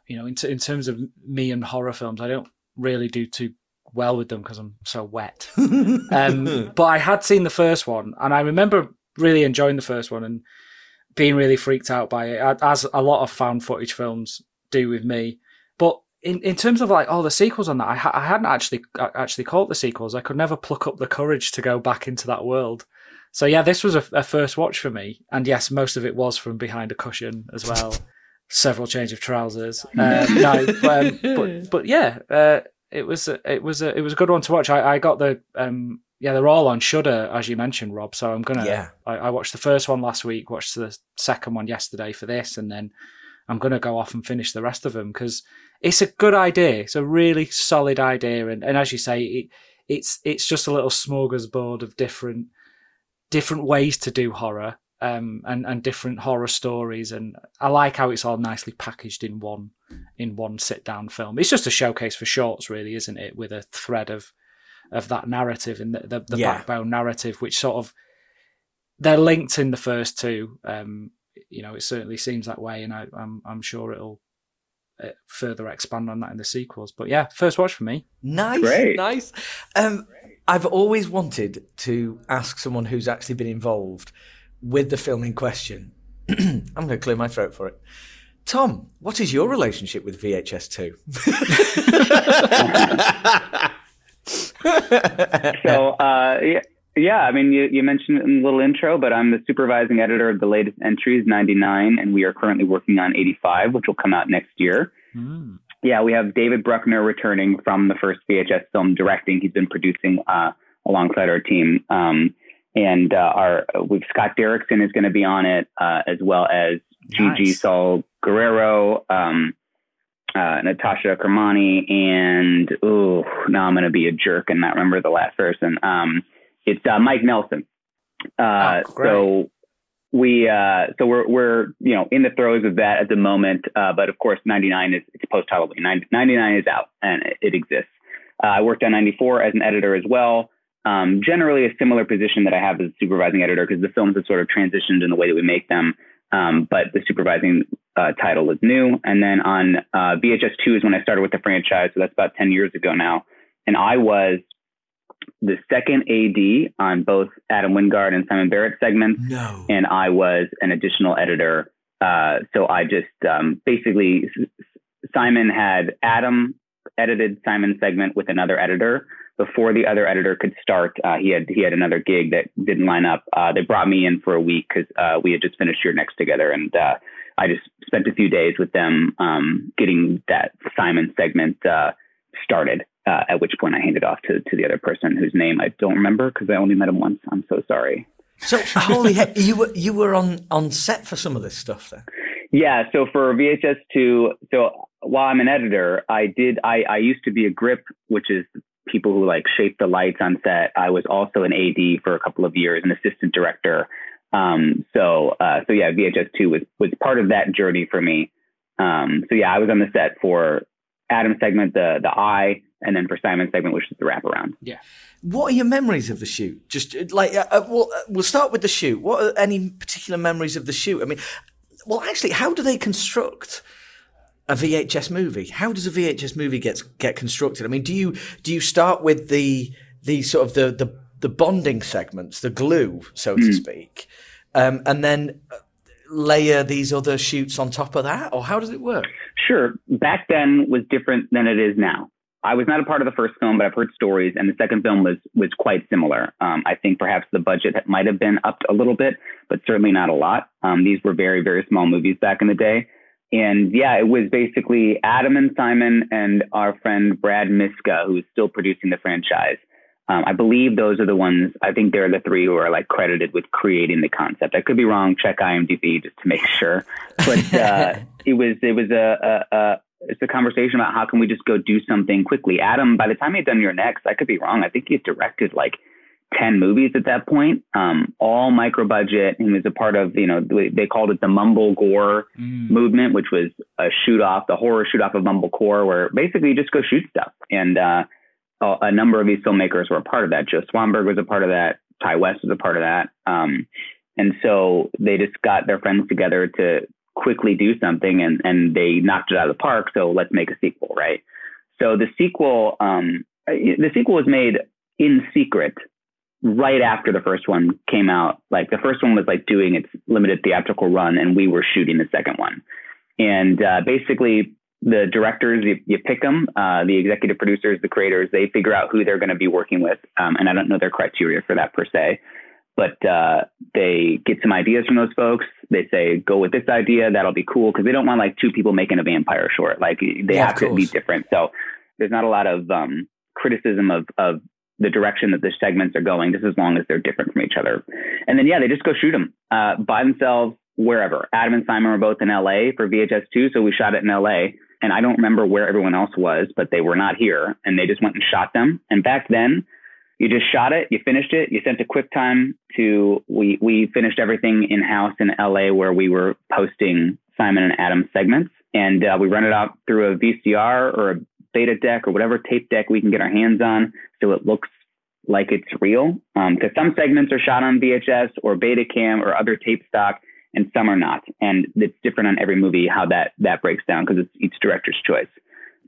Speaker 2: you know, in, t- in terms of me and horror films, I don't really do too well with them because I'm so wet. um, but I had seen the first one, and I remember really enjoying the first one and being really freaked out by it, as a lot of found footage films do with me. But in, in terms of like all oh, the sequels on that, I, ha- I hadn't actually actually caught the sequels. I could never pluck up the courage to go back into that world. So yeah, this was a, a first watch for me, and yes, most of it was from behind a cushion as well. Several change of trousers. Uh, no, um, but but yeah, uh, it was a, it was a, it was a good one to watch. I, I got the um yeah they're all on Shudder as you mentioned, Rob. So I'm gonna
Speaker 1: yeah.
Speaker 2: I, I watched the first one last week, watched the second one yesterday for this, and then I'm gonna go off and finish the rest of them because it's a good idea. It's a really solid idea, and, and as you say, it, it's it's just a little smorgasbord of different different ways to do horror um, and and different horror stories, and I like how it's all nicely packaged in one in one sit down film. It's just a showcase for shorts, really, isn't it? With a thread of of that narrative and the the, the
Speaker 1: Yeah.
Speaker 2: backbone narrative, which sort of they're linked in the first two. Um, you know, it certainly seems that way, and I, I'm I'm sure it'll uh, further expand on that in the sequels. But yeah, first watch for me.
Speaker 1: Nice,
Speaker 3: Great.
Speaker 1: nice. Um, I've always wanted to ask someone who's actually been involved with the film in question. I'm going to clear my throat for it. Tom, what is your relationship with VHS 2?
Speaker 3: so uh, yeah, yeah, I mean, you, you mentioned it in the little intro, but I'm the supervising editor of the latest entries, 99, and we are currently working on 85, which will come out next year. Yeah, we have David Bruckner returning from the first VHS film directing. He's been producing uh, alongside our team. Um, and uh, our we've Scott Derrickson is going to be on it, uh, as well as Gigi
Speaker 2: Nice.
Speaker 3: Saul Guerrero, um, uh, Natasha Kermani, and oh, now I'm going to be a jerk and not remember the last person. Um, it's uh, Mike Nelson. Uh,
Speaker 2: Oh,
Speaker 3: so we uh, so we're we're you know in the throes of that at the moment, uh, but of course 99 is it's post Halloween. 99 is out and it, it exists. Uh, I worked on 94 as an editor as well. Um, generally, a similar position that I have as a supervising editor because the films have sort of transitioned in the way that we make them. Um, but the supervising uh, title is new. And then on uh, VHS 2 is when I started with the franchise. So that's about 10 years ago now. And I was the second AD on both Adam Wingard and Simon Barrett segments
Speaker 1: no.
Speaker 3: and I was an additional editor. Uh, so I just um, basically Simon had Adam edited Simon's segment with another editor. Before the other editor could start, uh, he had he had another gig that didn't line up. Uh, they brought me in for a week because uh, we had just finished You're Next together, and uh, I just spent a few days with them um, getting that Simon segment uh, started. Uh, at which point I handed off to to the other person whose name I don't remember because I only met him once. I'm so sorry.
Speaker 1: So, holy heck, you were, you were on, on set for some of this stuff then?
Speaker 3: Yeah, so for VHS two, so while I'm an editor, I did I, I used to be a grip, which is people who like shape the lights on set. I was also an AD for a couple of years, an assistant director. Um, so uh, so yeah, VHS two was was part of that journey for me. Um, so yeah, I was on the set for Adam's segment, the the eye, and then for Simon's segment, which is the wraparound. Yeah.
Speaker 1: What are your memories of the shoot? Just like, uh, uh, well, uh, we'll start with the shoot. What are any particular memories of the shoot? I mean, well, actually, how do they construct a VHS movie? How does a VHS movie get get constructed? I mean, do you do you start with the the sort of the the, the bonding segments, the glue, so to speak, um, and then uh, layer these other shoots on top of that, or how does it work?
Speaker 3: Sure. Back then was different than it is now. I was not a part of the first film, but I've heard stories, and the second film was was quite similar. Um, I think perhaps the budget might have been upped a little bit, but certainly not a lot. Um, these were very very small movies back in the day, and yeah, it was basically Adam and Simon and our friend Brad Miska, who is still producing the franchise. Um, I believe those are the ones. I think they're the three who are like credited with creating the concept. I could be wrong. Check IMDb just to make sure. But uh, it was it was a, a, a it's a conversation about how can we just go do something quickly. Adam, by the time he had done You're Next, I could be wrong. I think he had directed like 10 movies at that point, um, all micro budget. He was a part of, you know, they called it the Mumblegore
Speaker 2: Mm.
Speaker 3: movement, which was a shoot off, the horror shoot off of Mumblecore, where basically you just go shoot stuff. And uh, a, a number of these filmmakers were a part of that. Joe Swanberg was a part of that. Ti West was a part of that. Um, and so they just got their friends together to quickly do something and, and they knocked it out of the park. So let's make a sequel, right? So the sequel, um, the sequel was made in secret right after the first one came out. Like the first one was like doing its limited theatrical run, and we were shooting the second one. And uh, basically, the directors you, you pick them, uh, the executive producers, the creators, they figure out who they're going to be working with. Um, and I don't know their criteria for that per se, but uh, they get some ideas from those folks. They say go with this idea, that'll be cool because they don't want like two people making a vampire short. Like they
Speaker 1: Yeah,
Speaker 3: have to be different. So there's not a lot of um, criticism of of the direction that the segments are going, just as long as they're different from each other. And then, yeah, they just go shoot them uh, by themselves wherever. Adam and Simon were both in LA for VHS 2, so we shot it in LA. And I don't remember where everyone else was, but they were not here. And they just went and shot them. And back then, you just shot it, you finished it, you sent a quick time to, we, we finished everything in house in LA where we were posting Simon and Adam segments. And uh, we run it out through a VCR or a beta deck or whatever tape deck we can get our hands on so it looks like it's real. Um, because some segments are shot on VHS or Betacam or other tape stock, and some are not. And it's different on every movie how that that breaks down because it's each director's choice.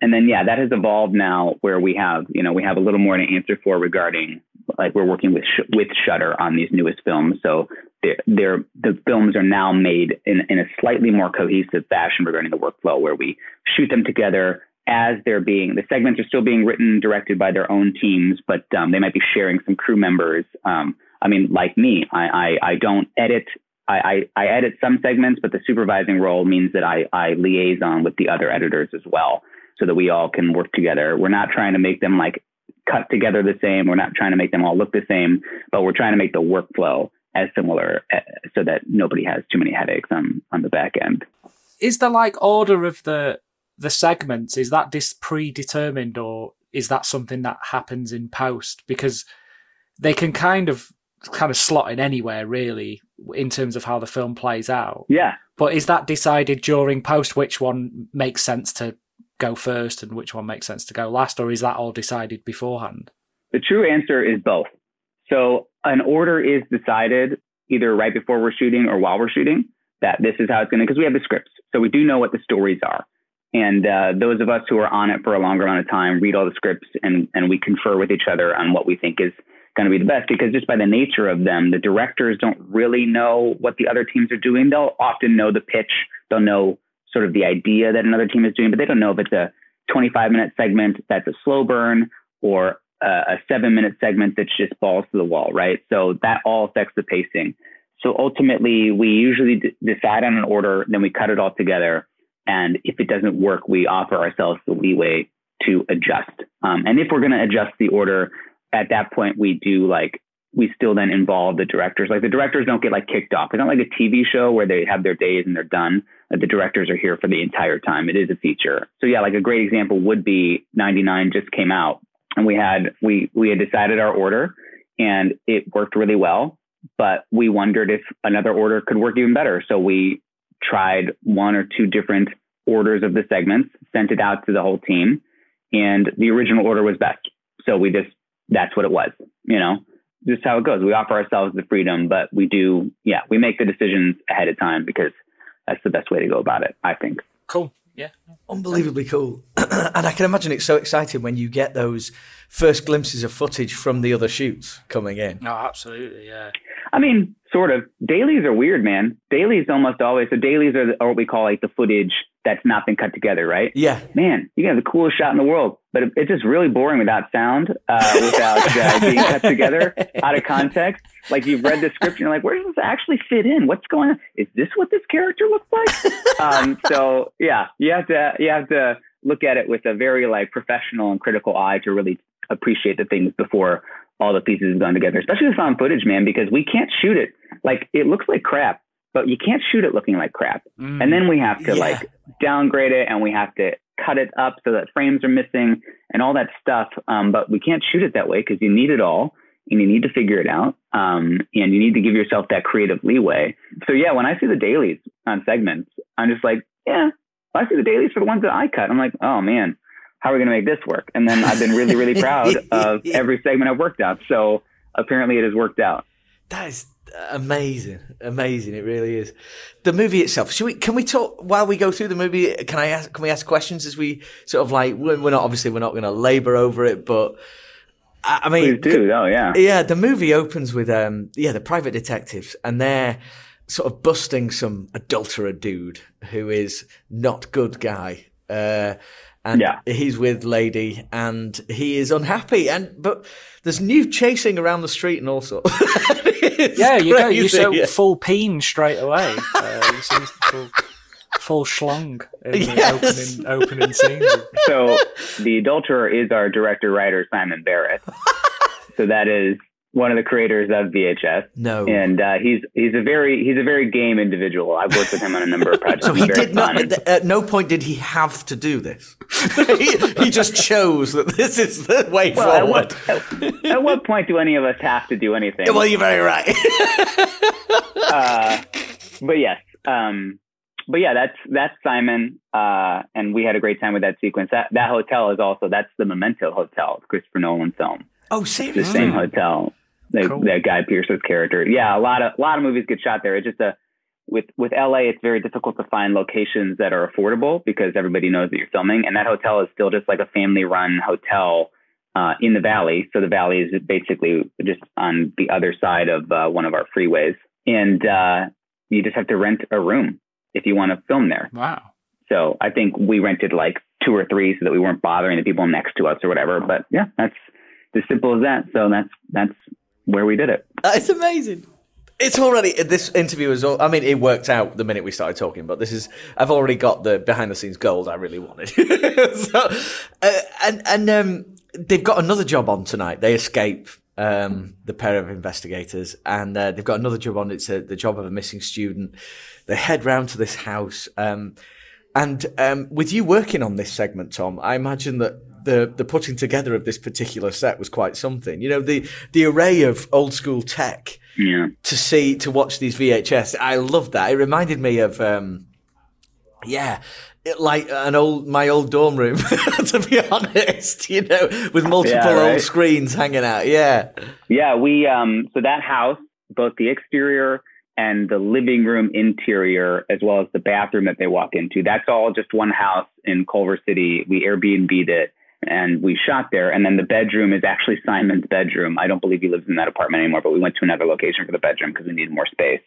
Speaker 3: And then yeah, that has evolved now where we have you know we have a little more to answer for regarding like we're working with Sh- with Shudder on these newest films, so they're, they're the films are now made in in a slightly more cohesive fashion regarding the workflow where we shoot them together as they're being the segments are still being written directed by their own teams, but um, they might be sharing some crew members. Um, I mean, like me, I, I, I don't edit. I, I, I edit some segments, but the supervising role means that I, I liaison with the other editors as well, so that we all can work together. We're not trying to make them like cut together the same. We're not trying to make them all look the same, but we're trying to make the workflow as similar uh, so that nobody has too many headaches on on the back end.
Speaker 2: Is the like order of the the segments is that dis- predetermined or is that something that happens in post because they can kind of kind of slot in anywhere really in terms of how the film plays out
Speaker 3: Yeah,
Speaker 2: but is that decided during post which one makes sense to go first and which one makes sense to go last or is that all decided beforehand
Speaker 3: The true answer is both. So an order is decided either right before we're shooting or while we're shooting that this is how it's going to, because we have the scripts. So we do know what the stories are. And uh, those of us who are on it for a longer amount of time read all the scripts and, and we confer with each other on what we think is going to be the best. Because just by the nature of them, the directors don't really know what the other teams are doing. They'll often know the pitch, they'll know sort of the idea that another team is doing, but they don't know if it's a 25 minute segment that's a slow burn or a, a seven minute segment that's just balls to the wall, right? So that all affects the pacing. So ultimately, we usually d- decide on an order, then we cut it all together. And if it doesn't work, we offer ourselves the leeway to adjust. Um, and if we're going to adjust the order, at that point, we do like, we still then involve the directors. Like the directors don't get like kicked off. It's not like a TV show where they have their days and they're done. Uh, the directors are here for the entire time. It is a feature. So yeah, like a great example would be 99 just came out and we had, we, we had decided our order and it worked really well, but we wondered if another order could work even better. So we tried one or two different orders of the segments, sent it out to the whole team, and the original order was best. So we just that's what it was, you know. Just how it goes. We offer ourselves the freedom, but we do, yeah, we make the decisions ahead of time because that's the best way to go about it, I think.
Speaker 2: cool yeah
Speaker 1: Unbelievably cool. and I can imagine it's so exciting when you get those first glimpses of footage from the other shoots coming in.
Speaker 2: no absolutely yeah
Speaker 3: I mean, sort of. Dailies are weird, man. Dailies almost always. So dailies are, the, are what we call like the footage that's not been cut together, right?
Speaker 1: Yeah.
Speaker 3: Man, you got the coolest shot in the world, but it's just really boring without sound, uh, without uh, being cut together out of context. Like you've read the script, and you're like, where does this actually fit in? What's going on? Is this what this character looks like? um, so yeah, you have to you have to look at it with a very like professional and critical eye to really appreciate the things before all the pieces have gone together, especially the found footage, man, because we can't shoot it like it looks like crap, but you can't shoot it looking like crap.
Speaker 2: Mm.
Speaker 3: And then we have to
Speaker 1: Yeah.
Speaker 3: like downgrade it and we have to cut it up so that frames are missing and all that stuff. Um, but we can't shoot it that way because you need it all and you need to figure it out. Um, and you need to give yourself that creative leeway. So yeah, when I see the dailies on segments, I'm just like, yeah, I see the dailies for the ones that I cut. I'm like, oh man, how are we going to make this work? And then I've been really, really proud of every segment I've worked on. So apparently it has worked out.
Speaker 1: That is amazing, amazing. It really is. The movie itself. Should we? Can we talk while we go through the movie? Can I ask? Can we ask questions as we sort of like? We're we're not obviously we're not going to labour over it, but I, I mean,
Speaker 3: Please do. Oh yeah.
Speaker 1: yeah, the movie opens with um yeah the private detectives and they're sort of busting some adulterer dude who is not good guy. Uh, and
Speaker 3: Yeah.
Speaker 1: he's with lady and he is unhappy and but there's new chasing around the street and all sorts.
Speaker 2: Yeah, you know, you
Speaker 1: crazy,
Speaker 2: so
Speaker 1: yeah.
Speaker 2: full peen straight away. Uh, you see full, full schlong in the opening, opening scene.
Speaker 3: So the adulterer is our director writer Simon Barrett. so that is one of the creators of VHS,
Speaker 1: No.
Speaker 3: and uh, he's he's a very he's a very game individual. I've worked with him on a number of projects.
Speaker 1: So he did not. At, at no point did he have to do this. he, he just chose that this is the way
Speaker 3: Well, at
Speaker 1: forward.
Speaker 3: what, at, at what point do any of us have to do anything?
Speaker 1: Well, you're very right.
Speaker 3: uh, but yes, um, but yeah, that's that's Simon, uh, and we had a great time with that sequence. That that hotel is also that's the Memento Hotel, Christopher Nolan film.
Speaker 1: oh,
Speaker 3: the same hotel. The,
Speaker 2: Cool.
Speaker 3: that Guy Pearce's character. Yeah, a lot of a lot of movies get shot there. It's just a with with LA, it's very difficult to find locations that are affordable because everybody knows that you're filming, and that hotel is still just like a family run hotel uh, in the valley. So the valley is basically just on the other side of uh, one of our freeways, and uh, you just have to rent a room if you want to film there.
Speaker 2: Wow.
Speaker 3: So I think we rented like two or three so that we weren't bothering the people next to us or whatever. But yeah, that's as simple as that. So that's that's where we did it.
Speaker 1: It's amazing. It's already this interview is. All, I mean, it worked out the minute we started talking, but this is. I've already got the behind the scenes gold I really wanted. so, uh, and and um, they've got another job on tonight. They escape um, the pair of investigators, and uh, they've got another job on. It's a, the job of a missing student. They head round to this house. Um, and um, with you working on this segment, Tom, I imagine that the the putting together of this particular set was quite something. You know, the the array of old school tech
Speaker 3: Yeah.
Speaker 1: to see to watch these VHS. I love that. It reminded me of um, yeah. It, like an old, my old dorm room, to be honest, you know, with multiple
Speaker 3: Yeah, right.
Speaker 1: old screens hanging out. Yeah,
Speaker 3: Yeah, we um so that house, both the exterior and the living room interior, as well as the bathroom that they walk into, that's all just one house in Culver City. We Airbnb'd it and we shot there. And then the bedroom is actually Simon's bedroom. I don't believe he lives in that apartment anymore, but we went to another location for the bedroom because we needed more space.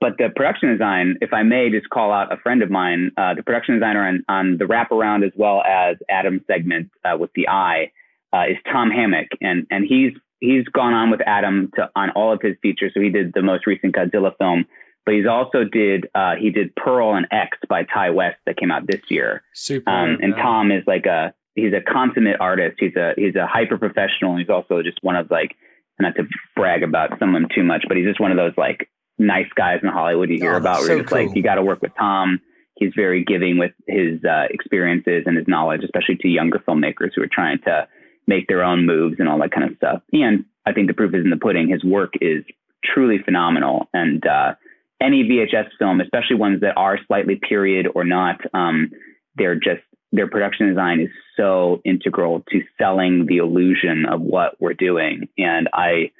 Speaker 3: But the production design, if I may just call out a friend of mine, uh, the production designer on, on the wraparound as well as Adam's segment uh, with the eye uh, is Tom Hammock, and and he's he's gone on with Adam to on all of his features. So he did the most recent Godzilla film, but he's also did uh, he did Pearl and X by Ti West that came out this year.
Speaker 2: Super.
Speaker 3: Um, and
Speaker 2: yeah.
Speaker 3: Tom is like a he's a consummate artist. He's a he's a hyper professional. He's also just one of like not to brag about someone too much, but he's just one of those like nice guys in Hollywood you hear
Speaker 1: Oh,
Speaker 3: about.
Speaker 1: that's
Speaker 3: Where you're
Speaker 1: so
Speaker 3: just like you got to work with Tom. He's very giving with his uh, experiences and his knowledge, especially to younger filmmakers who are trying to make their own moves and all that kind of stuff. And I think the proof is in the pudding. His work is truly phenomenal. And uh, any VHS film, especially ones that are slightly period or not, um, they're just their production design is so integral to selling the illusion of what we're doing. And I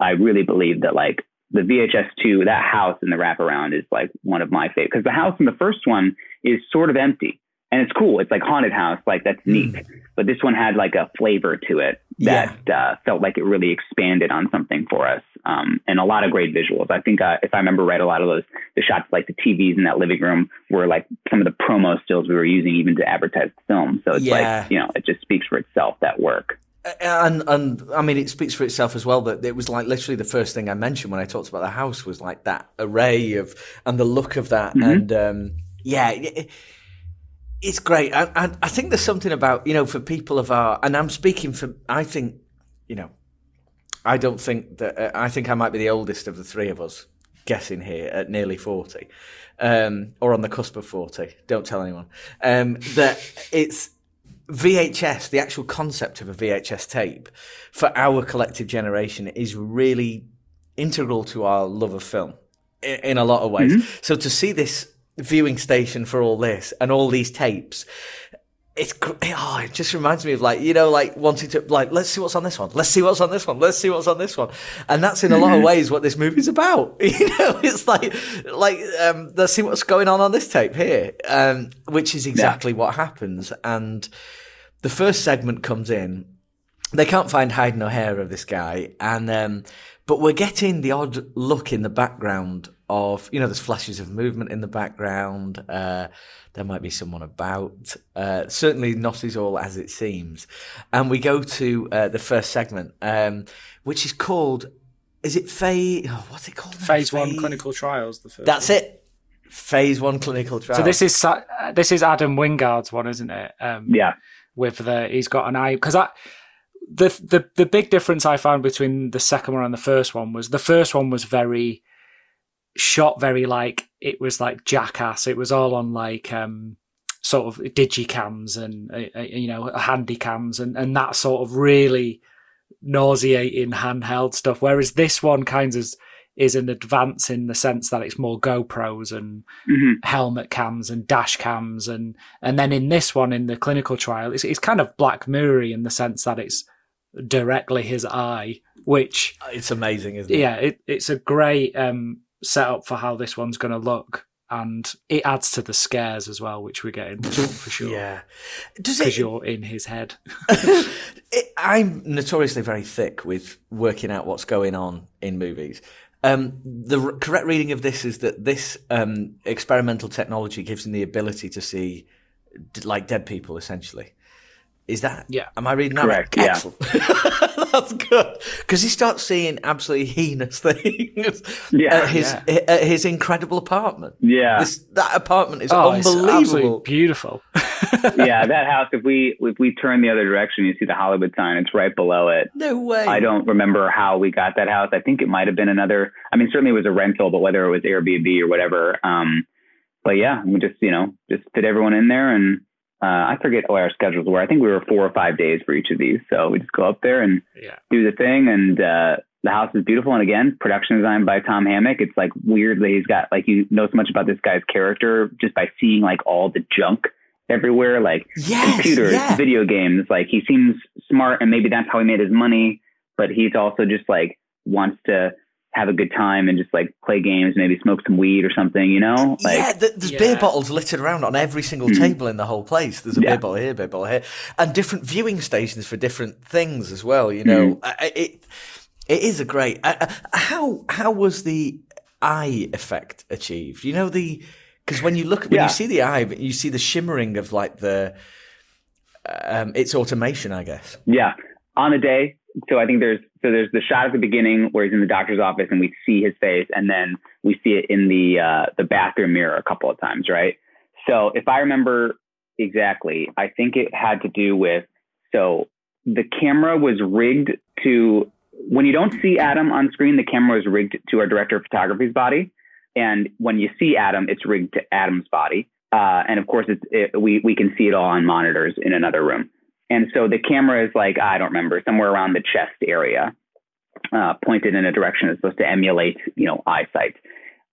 Speaker 3: I really believe that like the VHS two, that house in the wraparound is like one of my favorite because the house in the first one is sort of empty and it's cool. It's like haunted house, like that's neat. But this one had like a flavor to it that uh, felt like it really expanded on something for us, um, and a lot of great visuals. I think uh, if I remember right, a lot of those the shots, like the TVs in that living room, were like some of the promo stills we were using even to advertise the film. So it's
Speaker 1: Yeah.
Speaker 3: like you know, it just speaks for itself that work.
Speaker 1: and and I mean, it speaks for itself as well that it was like literally the first thing I mentioned when I talked about the house was like that array of and the look of that, and um, yeah. It, it's great, and, and I think there's something about you know for people of our, and I'm speaking for, I think, you know, I don't think that. Uh, I think I might be the oldest of the three of us, guessing here at nearly forty, um, or on the cusp of forty. Don't tell anyone. Um, that it's VHS. The actual concept of a VHS tape for our collective generation is really integral to our love of film in, in a lot of ways. So to see this viewing station for all this and all these tapes it's oh, it just reminds me of like you know like wanting to like let's see what's on this one. Let's see what's on this one. Let's see what's on this one. And that's in a lot of ways what this movie's about. You know it's like like um let's see what's going on on this tape here um which is exactly what happens. And the first segment comes in. They can't find hide no hair of this guy. And um but we're getting the odd look in the background of you know there's flashes of movement in the background uh there might be someone about uh certainly not as all as it seems and we go to uh, the first segment um which is called is it phase oh, what's it called now?
Speaker 2: Phase one clinical trials. The first
Speaker 1: that's
Speaker 2: one.
Speaker 1: it phase one clinical trials
Speaker 2: So this is uh, this is Adam Wingard's one, isn't it? Um,
Speaker 3: Yeah.
Speaker 2: with the he's got an eye because I the the the big difference I found between the second one and the first one was the first one was very shot very like it was like jackass. It was all on like um sort of digicams and uh, uh, you know handy cams and and that sort of really nauseating handheld stuff. Whereas this one kind of is an advance in the sense that it's more GoPros and
Speaker 3: hmm
Speaker 2: helmet cams and dash cams and and then in this one in the clinical trial it's, it's kind of black mirror in the sense that it's directly his eye which
Speaker 1: it's amazing isn't it
Speaker 2: yeah it, it's a great um setup for how this one's going to look and it adds to the scares as well which we're getting for sure
Speaker 1: yeah does
Speaker 2: because
Speaker 1: it
Speaker 2: you're in his head
Speaker 1: it, I'm notoriously very thick with working out what's going on in movies. Um, the r- correct reading of this is that this um, experimental technology gives him the ability to see d- like dead people, essentially. Is that?
Speaker 2: Yeah.
Speaker 1: Am I reading that?
Speaker 3: Correct,
Speaker 1: right?
Speaker 3: yeah.
Speaker 1: Excellent. That's good because he starts seeing absolutely heinous things.
Speaker 3: Yeah,
Speaker 1: at his at his incredible apartment.
Speaker 3: Yeah.
Speaker 1: This, that apartment is
Speaker 2: oh
Speaker 1: unbelievable.
Speaker 2: absolutely beautiful
Speaker 3: yeah, that house. If we if we turn the other direction, you see the Hollywood sign. It's right below it.
Speaker 1: No way.
Speaker 3: I don't remember how we got that house. I think it might have been another. I mean, certainly it was a rental, but whether it was Airbnb or whatever. Um, but yeah, we just you know just fit everyone in there, and uh, I forget what our schedules were. I think we were four or five days for each of these. So we just go up there and
Speaker 2: yeah
Speaker 3: do the thing, and uh, the house is beautiful. And again, production design by Tom Hammock. It's like weirdly he's got like you know so much about this guy's character just by seeing like all the junk everywhere, like
Speaker 1: Yes,
Speaker 3: computers,
Speaker 1: yeah.
Speaker 3: video games. Like he seems smart, and maybe that's how he made his money. But he's also just like wants to have a good time and just like play games, maybe smoke some weed or something. You know, like
Speaker 1: yeah, there's
Speaker 2: Yeah.
Speaker 1: beer bottles littered around on every single
Speaker 3: Mhm.
Speaker 1: table in the whole place. There's a
Speaker 3: Yeah.
Speaker 1: beer bottle here, beer bottle here, and different viewing stations for different things as well. You know,
Speaker 3: Mm-hmm.
Speaker 1: I- I- it it is a great. Uh, uh, how how was the eye effect achieved? You know the because when you look when
Speaker 3: Yeah.
Speaker 1: you see the eye, you see the shimmering of like the. Um, it's automation, I guess.
Speaker 3: Yeah, on a day. So I think there's so there's the shot at the beginning where he's in the doctor's office and we see his face, and then we see it in the uh, the bathroom mirror a couple of times, right? So if I remember exactly, I think it had to do with so the camera was rigged to when you don't see Adam on screen, the camera was rigged to our director of photography's body, and when you see Adam, it's rigged to Adam's body. Uh, and of course, it's, it, we we can see it all on monitors in another room. And so the camera is like, I don't remember, somewhere around the chest area, uh, pointed in a direction that's supposed to emulate, you know, eyesight.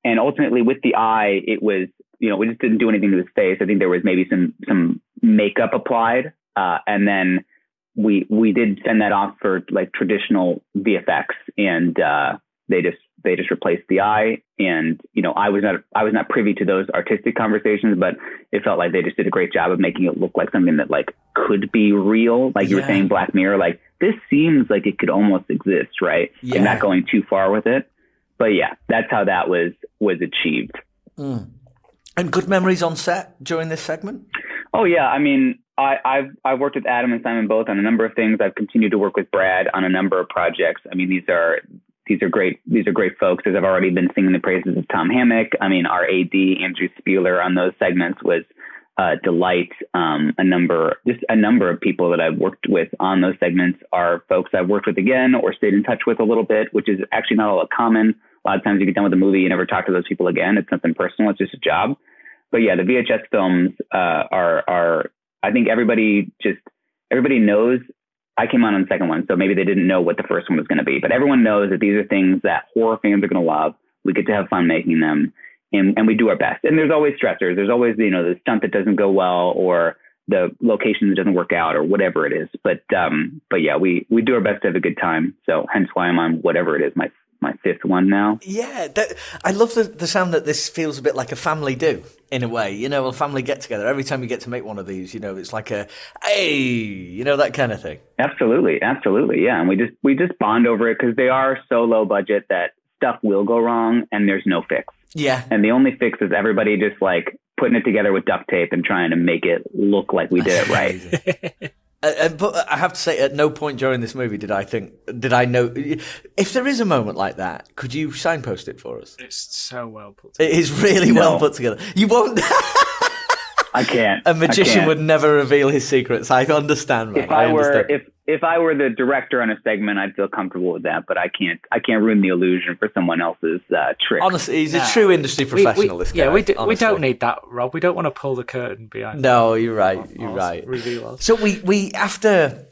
Speaker 3: And ultimately with the eye, it was, you know, we just didn't do anything to his face. I think there was maybe some, some makeup applied. Uh, and then we, we did send that off for like traditional VFX and, uh, they just, they just replaced the eye. And, you know, I was not, I was not privy to those artistic conversations, but it felt like they just did a great job of making it look like something that like could be real. Like you were saying, Black Mirror, like this seems like it could almost exist, right?
Speaker 1: Yeah.
Speaker 3: And not going too far with it. But yeah, that's how that was was achieved.
Speaker 1: Mm. And good memories on set during this segment.
Speaker 3: Oh yeah, I mean, I, I've I've worked with Adam and Simon both on a number of things. I've continued to work with Brad on a number of projects. I mean, these are these are great these are great folks. As I've already been singing the praises of Tom Hammock. I mean, our AD Andrew Spieler on those segments was uh, Delight, um, a number, just a number of people that I've worked with on those segments are folks I've worked with again or stayed in touch with a little bit, which is actually not all that common. A lot of times you get done with a movie, you never talk to those people again. It's something personal. It's just a job. But yeah, the VHS films uh, are are I think everybody just everybody knows. I came on on the second one, so maybe they didn't know what the first one was going to be, but everyone knows that these are things that horror fans are going to love. We get to have fun making them, and, and we do our best. And there's always stressors. There's always you know the stunt that doesn't go well, or the location that doesn't work out, or whatever it is. But um, but yeah, we we do our best to have a good time. So hence why I'm on whatever it is my my fifth one now.
Speaker 1: Yeah, that, I love the, the sound that this feels a bit like a family do in a way. You know, a family get together. Every time you get to make one of these, you know, it's like a hey, you know, that kind of thing.
Speaker 3: Absolutely, absolutely, yeah. And we just we just bond over it because they are so low budget that stuff will go wrong and there's no fix.
Speaker 1: Yeah,
Speaker 3: And the only fix is everybody just like putting it together with duct tape and trying to make it look like we did it right.
Speaker 1: Uh, uh, but I have to say, at no point during this movie did I think, did I know, if there is a moment like that, could you signpost it for us?
Speaker 2: It's so well put.
Speaker 1: It is really
Speaker 3: No.
Speaker 1: well put together. You won't.
Speaker 3: I can't.
Speaker 1: A magician
Speaker 3: can't.
Speaker 1: would never reveal his secrets. I understand, man.
Speaker 3: If I, were
Speaker 1: understand.
Speaker 3: if if I were the director on a segment, I'd feel comfortable with that. But I can't. I can't ruin the illusion for someone else's uh, trick.
Speaker 1: honestly, he's a true industry
Speaker 2: We- we-
Speaker 1: professional. this guy.
Speaker 2: yeah, we, do, we don't need that, Rob. We don't want to pull the curtain behind.
Speaker 1: No, you're right. You're
Speaker 2: Or
Speaker 1: right.
Speaker 2: Reveal us.
Speaker 1: So we we after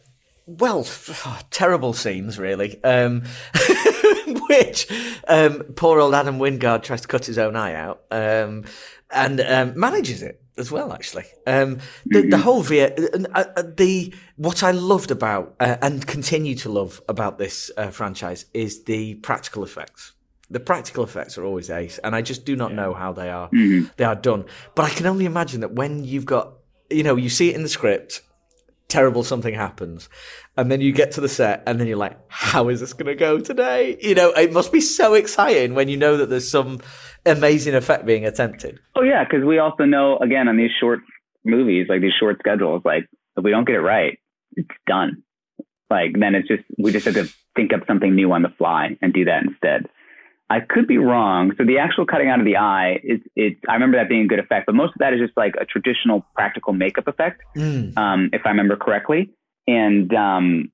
Speaker 1: well terrible scenes really, um, which um, poor old Adam Wingard tries to cut his own eye out um, and um, manages it as well. Actually, um, the the whole V uh, uh, the what I loved about uh, and continue to love about this uh, franchise is the practical effects. The practical effects are always ace, and I just do not know how they are they are done. But I can only imagine that when you've got you know you see it in the script terrible something happens and then you get to the set and then you're like how is this going to go today you know it must be so exciting when you know that there's some amazing effect being attempted
Speaker 3: Oh yeah, because we also know again on these short movies, like these short schedules, like if we don't get it right, it's done. Like then it's just we just have to think up something new on the fly and do that instead. I could be wrong. So the actual cutting out of the eye is it's I remember that being a good effect, but most of that is just like a traditional practical makeup effect, um, if I remember correctly. And um,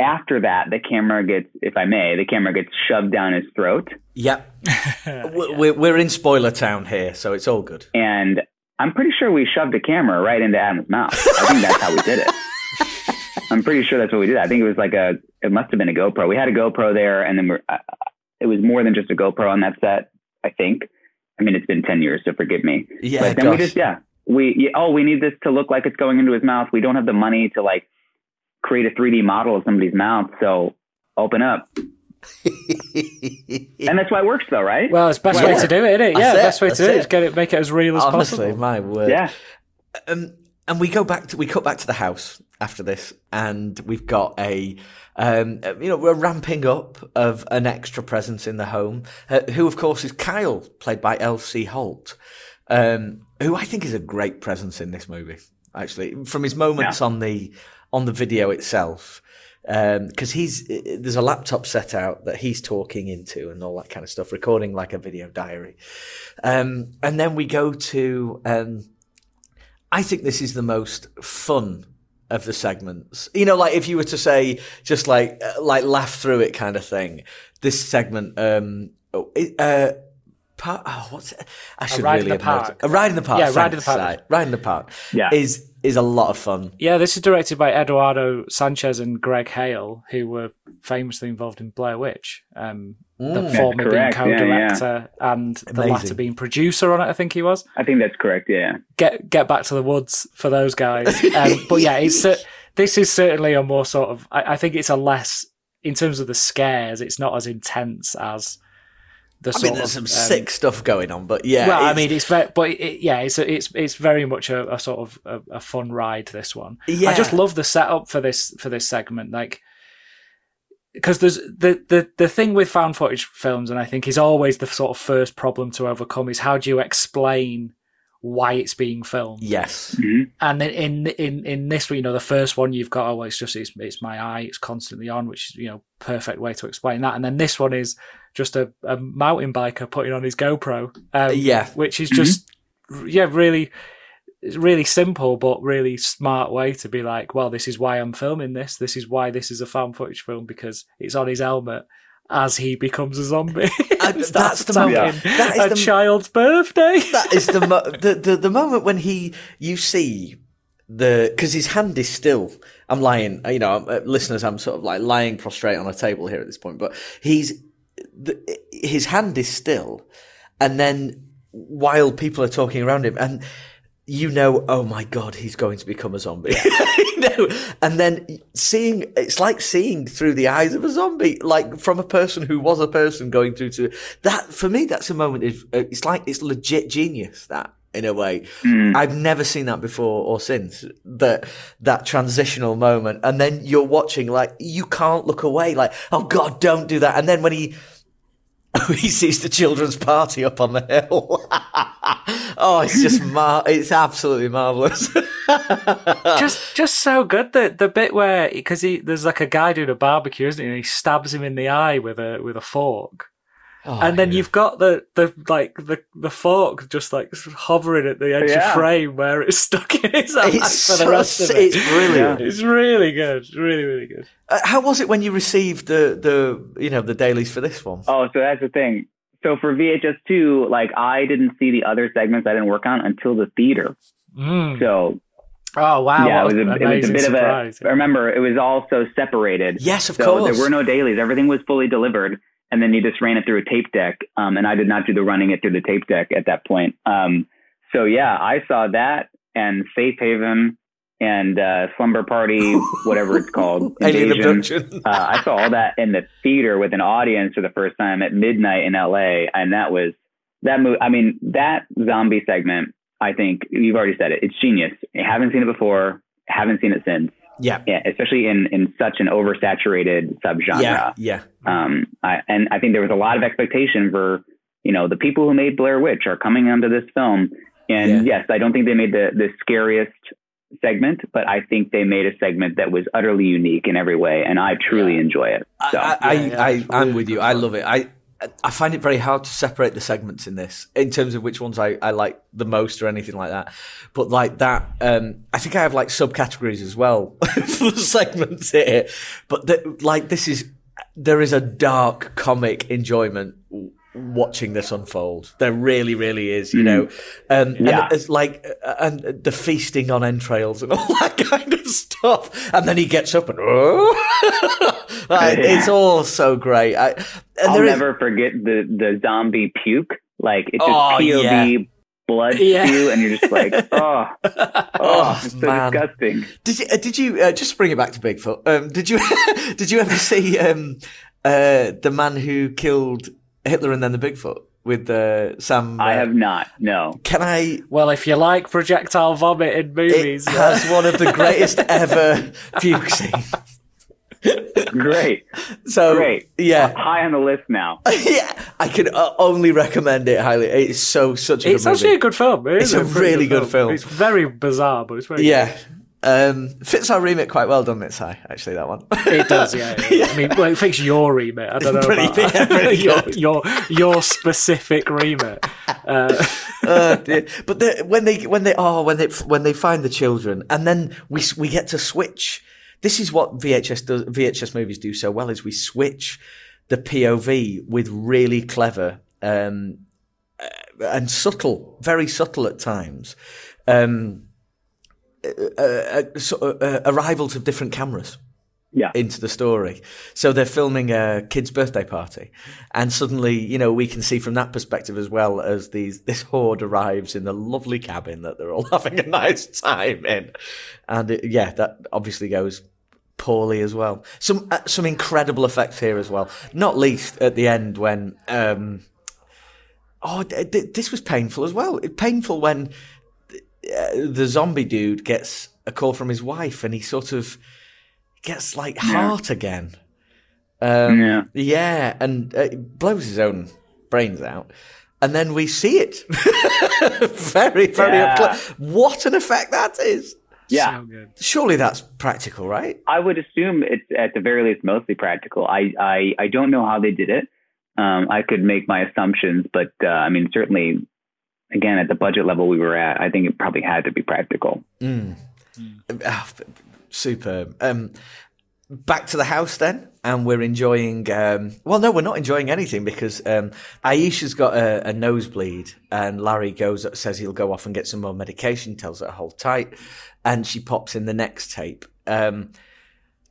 Speaker 3: after that, the camera gets, if I may, the camera gets shoved down his throat.
Speaker 1: yep We- we're, we're in spoiler town here so it's all good
Speaker 3: and I'm pretty sure we shoved a camera right into Adam's mouth. I think that's how we did it. I'm pretty sure that's what we did. I think it was like a, it must have been a GoPro. We had a GoPro there, and then we're, uh, it was more than just a GoPro on that set. I think. I mean, it's been ten years, so forgive me.
Speaker 1: yeah
Speaker 3: but then we just, yeah, we, yeah, oh, we need this to look like it's going into his mouth. We don't have the money to like create a 3D model of somebody's mouth, so open up. And that's why it works, though, right?
Speaker 2: Well, it's best
Speaker 3: Well,
Speaker 2: way to do it, isn't it?
Speaker 1: that's
Speaker 2: Yeah,
Speaker 1: it,
Speaker 2: best way to
Speaker 1: that's
Speaker 2: do it
Speaker 1: it.
Speaker 2: is get it, make it as real as
Speaker 1: honestly
Speaker 2: possible.
Speaker 1: my word
Speaker 3: yeah.
Speaker 1: um, and we go back to we cut back to the house after this, and we've got a um, you know we're ramping up of an extra presence in the home, uh, who of course is Kyle, played by L.C. Holt, um, who I think is a great presence in this movie. Actually, from his moments on the on the video itself, because he's there's a laptop set out that he's talking into and all that kind of stuff, recording like a video diary, um, and then we go to. Um, I think this is the most fun of the segments. You know, like if you were to say just like uh, like laugh through it kind of thing. This segment, um, oh, uh, part, oh, what's it? I should
Speaker 2: Ride in
Speaker 1: really
Speaker 2: the
Speaker 1: have noted-
Speaker 2: Park.
Speaker 1: A ride in the park.
Speaker 2: Yeah, Ride in the Park.
Speaker 1: right. Ride in the park.
Speaker 3: Yeah.
Speaker 1: is is a lot of fun.
Speaker 2: Yeah, this is directed by Eduardo Sanchez and Gregg Hale, who were famously involved in Blair Witch. Um, the
Speaker 1: Mm.
Speaker 2: former being
Speaker 3: correct, yeah,
Speaker 2: co-director and the
Speaker 1: Amazing.
Speaker 2: latter being producer on it. I think he was.
Speaker 3: I think that's correct. Yeah.
Speaker 2: Get get back to the woods for those guys. Um, but yeah, it's cer- this is certainly a more sort of. I, I think it's a less in terms of the scares. It's not as intense as the
Speaker 1: I mean, there's some
Speaker 2: um,
Speaker 1: sick stuff going on, but yeah.
Speaker 2: well, I mean, it's very, but it, yeah, it's a, it's it's very much a, a sort of a, a fun ride. This one,
Speaker 1: Yeah.
Speaker 2: I just love the setup for this for this segment, like because there's the the the thing with found footage films, and I think is always the sort of first problem to overcome is how do you explain why it's being filmed?
Speaker 1: yes,
Speaker 2: And then in in in this, you know, the first one you've got, oh, it's just it's it's my eye, it's constantly on, which is you know perfect way to explain that. And then this one is just a, a mountain biker putting on his GoPro, um,
Speaker 1: Yeah.
Speaker 2: which is just yeah really really simple but really smart way to be like, well, this is why I'm filming this. This is why this is a found footage film because it's on his helmet as he becomes a zombie.
Speaker 1: And
Speaker 2: and
Speaker 1: that's the moment-
Speaker 2: attacking
Speaker 1: that is
Speaker 2: a
Speaker 1: the-
Speaker 2: child's birthday.
Speaker 1: that is the, mo- the the the moment when he you see the because his hand is still. I'm lying, you know, uh, listeners. I'm sort of like lying prostrate on a table here at this point, but he's the, his hand is still, and then while people are talking around him, and you know, oh my god, he's going to become a zombie. you know, and then seeing it's like seeing through the eyes of a zombie, like from a person who was a person going through to that. For me, that's a moment. Of, uh, it's like it's legit genius. That in a way, I've never seen that before or since. That that transitional moment, and then you're watching like you can't look away. Like, oh god, don't do that. And then when he he sees the children's party up on the hill. oh, it's just mar- it's absolutely marvelous.
Speaker 2: just just so good that the bit where because he there's like a guy doing a barbecue, isn't he? And he stabs him in the eye with a with a fork.
Speaker 1: Oh,
Speaker 2: and then you've got the, the like the, the fork just like hovering at the edge
Speaker 3: Yeah.
Speaker 2: of frame where it's stuck in his eye
Speaker 1: It's
Speaker 2: for the
Speaker 1: so-
Speaker 2: rest of it.
Speaker 1: it's brilliant.
Speaker 2: It's really good. It's really really good.
Speaker 1: Uh, how was it when you received the the you know the dailies for this one?
Speaker 3: Oh, so that's the thing. So for VHS two, like I didn't see the other segments I didn't work on until the theater.
Speaker 2: Mm.
Speaker 3: So
Speaker 2: Oh wow!
Speaker 3: yeah, it was, a, it was a bit
Speaker 2: surprise.
Speaker 3: of a. Remember, it was all so separated.
Speaker 1: Yes, of
Speaker 3: so
Speaker 1: course.
Speaker 3: there were no dailies. Everything was fully delivered, and then you just ran it through a tape deck. Um, and I did not do the running it through the tape deck at that point. Um, so yeah, I saw that and Safe Haven and uh, Slumber Party, whatever it's called, Invasion.
Speaker 1: abduction.
Speaker 3: uh, I saw all that in the theater with an audience for the first time at midnight in LA, and that was that movie. I mean, that zombie segment. I think you've already said it. It's genius. I haven't seen it before. Haven't seen it since.
Speaker 1: Yeah,
Speaker 3: Yeah, especially in in such an oversaturated subgenre.
Speaker 1: yeah, yeah.
Speaker 3: Um, I, and I think there was a lot of expectation for, you know, the people who made Blair Witch are coming onto this film. And yes, I don't think they made the, the scariest segment, but I think they made a segment that was utterly unique in every way. And I truly enjoy it. So,
Speaker 1: I, I,
Speaker 2: Yeah, yeah,
Speaker 1: I,
Speaker 2: it's
Speaker 1: I'm with you. I love it. I, I find it very hard to separate the segments in this in terms of which ones I, I like the most or anything like that. But like that, um, I think I have like subcategories as well for the segments here. But the, like this is there is a dark comic enjoyment watching this unfold. There really, really is. You know, um,
Speaker 3: Yeah.
Speaker 1: and it's like uh, and the feasting on entrails and all that kind of stuff. And then he gets up and oh,
Speaker 3: Yeah.
Speaker 1: it's all so great. I, and
Speaker 3: I'll
Speaker 1: there is-
Speaker 3: never forget the, the zombie puke. Like it's just
Speaker 1: Oh,
Speaker 3: POV blood
Speaker 2: Yeah.
Speaker 3: spew, and you're just like, oh, oh,
Speaker 1: Oh,
Speaker 3: it's so
Speaker 1: man.
Speaker 3: disgusting.
Speaker 1: Did you? Uh, did you? Uh, just bring it back to Bigfoot. Um, did you? did you ever see um, uh, the man who killed Hitler and then the Bigfoot with uh, Sam?
Speaker 3: I
Speaker 1: uh,
Speaker 3: have not. No.
Speaker 1: Can I?
Speaker 2: Well, if you like projectile vomit in movies,
Speaker 1: It
Speaker 2: movies,
Speaker 1: has one of the greatest ever puke scenes.
Speaker 3: Great.
Speaker 1: So
Speaker 3: Great.
Speaker 1: yeah,
Speaker 3: High on the list now.
Speaker 1: yeah. I can uh, only recommend it highly. It's so such a
Speaker 2: it's
Speaker 1: good movie.
Speaker 2: actually a good film. It is
Speaker 1: It's a
Speaker 2: pretty
Speaker 1: really good film.
Speaker 2: It's very bizarre, but it's very
Speaker 1: yeah. Um, fits our remit quite well, doesn't it, Si? Actually, that one.
Speaker 2: It does, yeah. yeah. I mean, well, it fits your remit. I don't know
Speaker 1: Pretty-
Speaker 2: about
Speaker 1: yeah, pretty
Speaker 2: your, your your specific remit. Uh,
Speaker 1: dear. but the, when they when they oh when they when they find the children and then we we get to switch. This is what VHS does. VHS movies do so well is we switch the POV with really clever um, uh, and subtle, very subtle at times. Um, uh, uh, uh, arrivals of different cameras
Speaker 3: Yeah.
Speaker 1: into the story. So they're filming a kid's birthday party, and suddenly, you know, we can see from that perspective as well as these this horde arrives in the lovely cabin that they're all having a nice time in, and it, yeah, that obviously goes poorly as well. Some uh, some incredible effects here as well. Not least at the end when. Um, Oh, th- th- this was painful as well. Painful when uh, the zombie dude gets a call from his wife and he sort of gets like heart again. Um,
Speaker 3: Yeah.
Speaker 1: yeah, and uh, blows his own brains out. And then we see it very, very up close. What an effect that is!
Speaker 3: Yeah.
Speaker 2: so good.
Speaker 1: Surely that's practical, right?
Speaker 3: I would assume it's at the very least mostly practical. I I, I don't know how they did it. Um, I could make my assumptions, but uh, I mean, certainly again, at the budget level we were at, I think it probably had to be practical.
Speaker 1: Ah, superb. Um, back to the house then, and we're enjoying. Um, well, no, we're not enjoying anything because um, Aisha's got a, a nosebleed, and Larry goes says he'll go off and get some more medication. Tells her to hold tight, and she pops in the next tape. Um,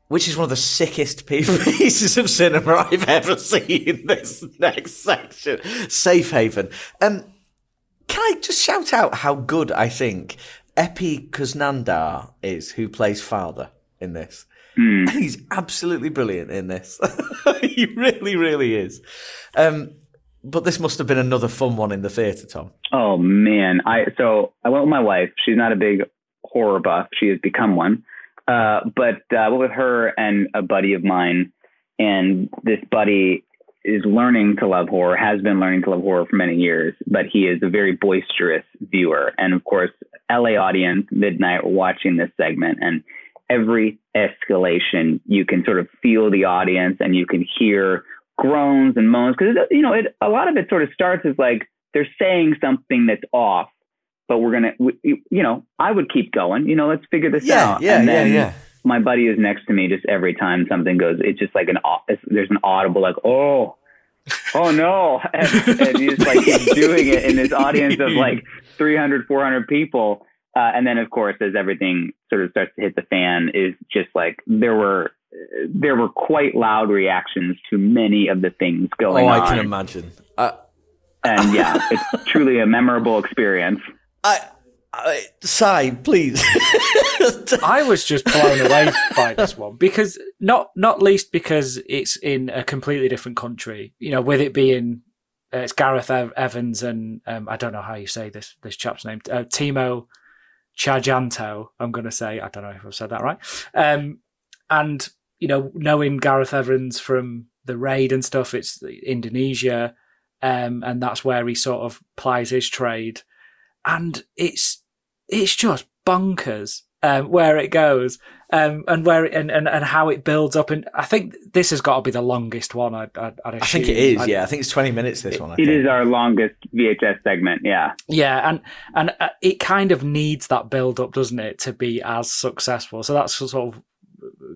Speaker 1: which is one of the sickest pieces of cinema I've ever seen. This next section, Safe Haven. Um, can I just shout out how good I think Epy Kusnandar is, who plays father in this?
Speaker 3: Hmm.
Speaker 1: He's absolutely brilliant in this. he really, really is. Um, but this must have been another fun one in the theatre, Tom.
Speaker 3: Oh man, I so I went with my wife. She's not a big horror buff. She has become one. Uh, but uh, I went with her and a buddy of mine, and this buddy is learning to love horror. Has been learning to love horror for many years, but he is a very boisterous viewer. And of course, LA audience midnight watching this segment, and every escalation you can sort of feel the audience, and you can hear groans and moans because you know it, a lot of it sort of starts as like they're saying something that's off but we're gonna we, you know i would keep going you know let's figure this
Speaker 1: Yeah,
Speaker 3: out
Speaker 1: yeah,
Speaker 3: and
Speaker 1: yeah,
Speaker 3: then
Speaker 1: yeah.
Speaker 3: My buddy is next to me just every time something goes it's just like an there's an audible like oh oh no and, and he's like he's doing it in this audience of like 300 400 people. Uh, and then of course as everything sort of starts to hit the fan is just like there were there were quite loud reactions to many of the things going
Speaker 1: Oh,
Speaker 3: on
Speaker 1: I can imagine. Uh,
Speaker 3: and yeah it's truly a memorable experience.
Speaker 1: I, I, Si, please.
Speaker 2: I was just blown away by this one because not not least because it's in a completely different country. You know, with it being uh, it's Gareth Ev- Evans and um, I don't know how you say this this chap's name, uh, Timo Tjahjanto. I'm going to say I don't know if I've said that right. Um, and you know, knowing Gareth Evans from the raid and stuff, it's Indonesia, um, and that's where he sort of plies his trade, and it's it's just bonkers um, where it goes um, and where it, and, and and how it builds up. And I think this has got to be the longest one. I'd, I'd, I'd
Speaker 1: I think it is.
Speaker 2: I'd-
Speaker 1: Yeah, I think it's twenty minutes. This one. I
Speaker 3: It
Speaker 1: think.
Speaker 3: is our longest VHS segment. Yeah.
Speaker 2: Yeah, and and uh, it kind of needs that build up, doesn't it, to be as successful. So that's sort of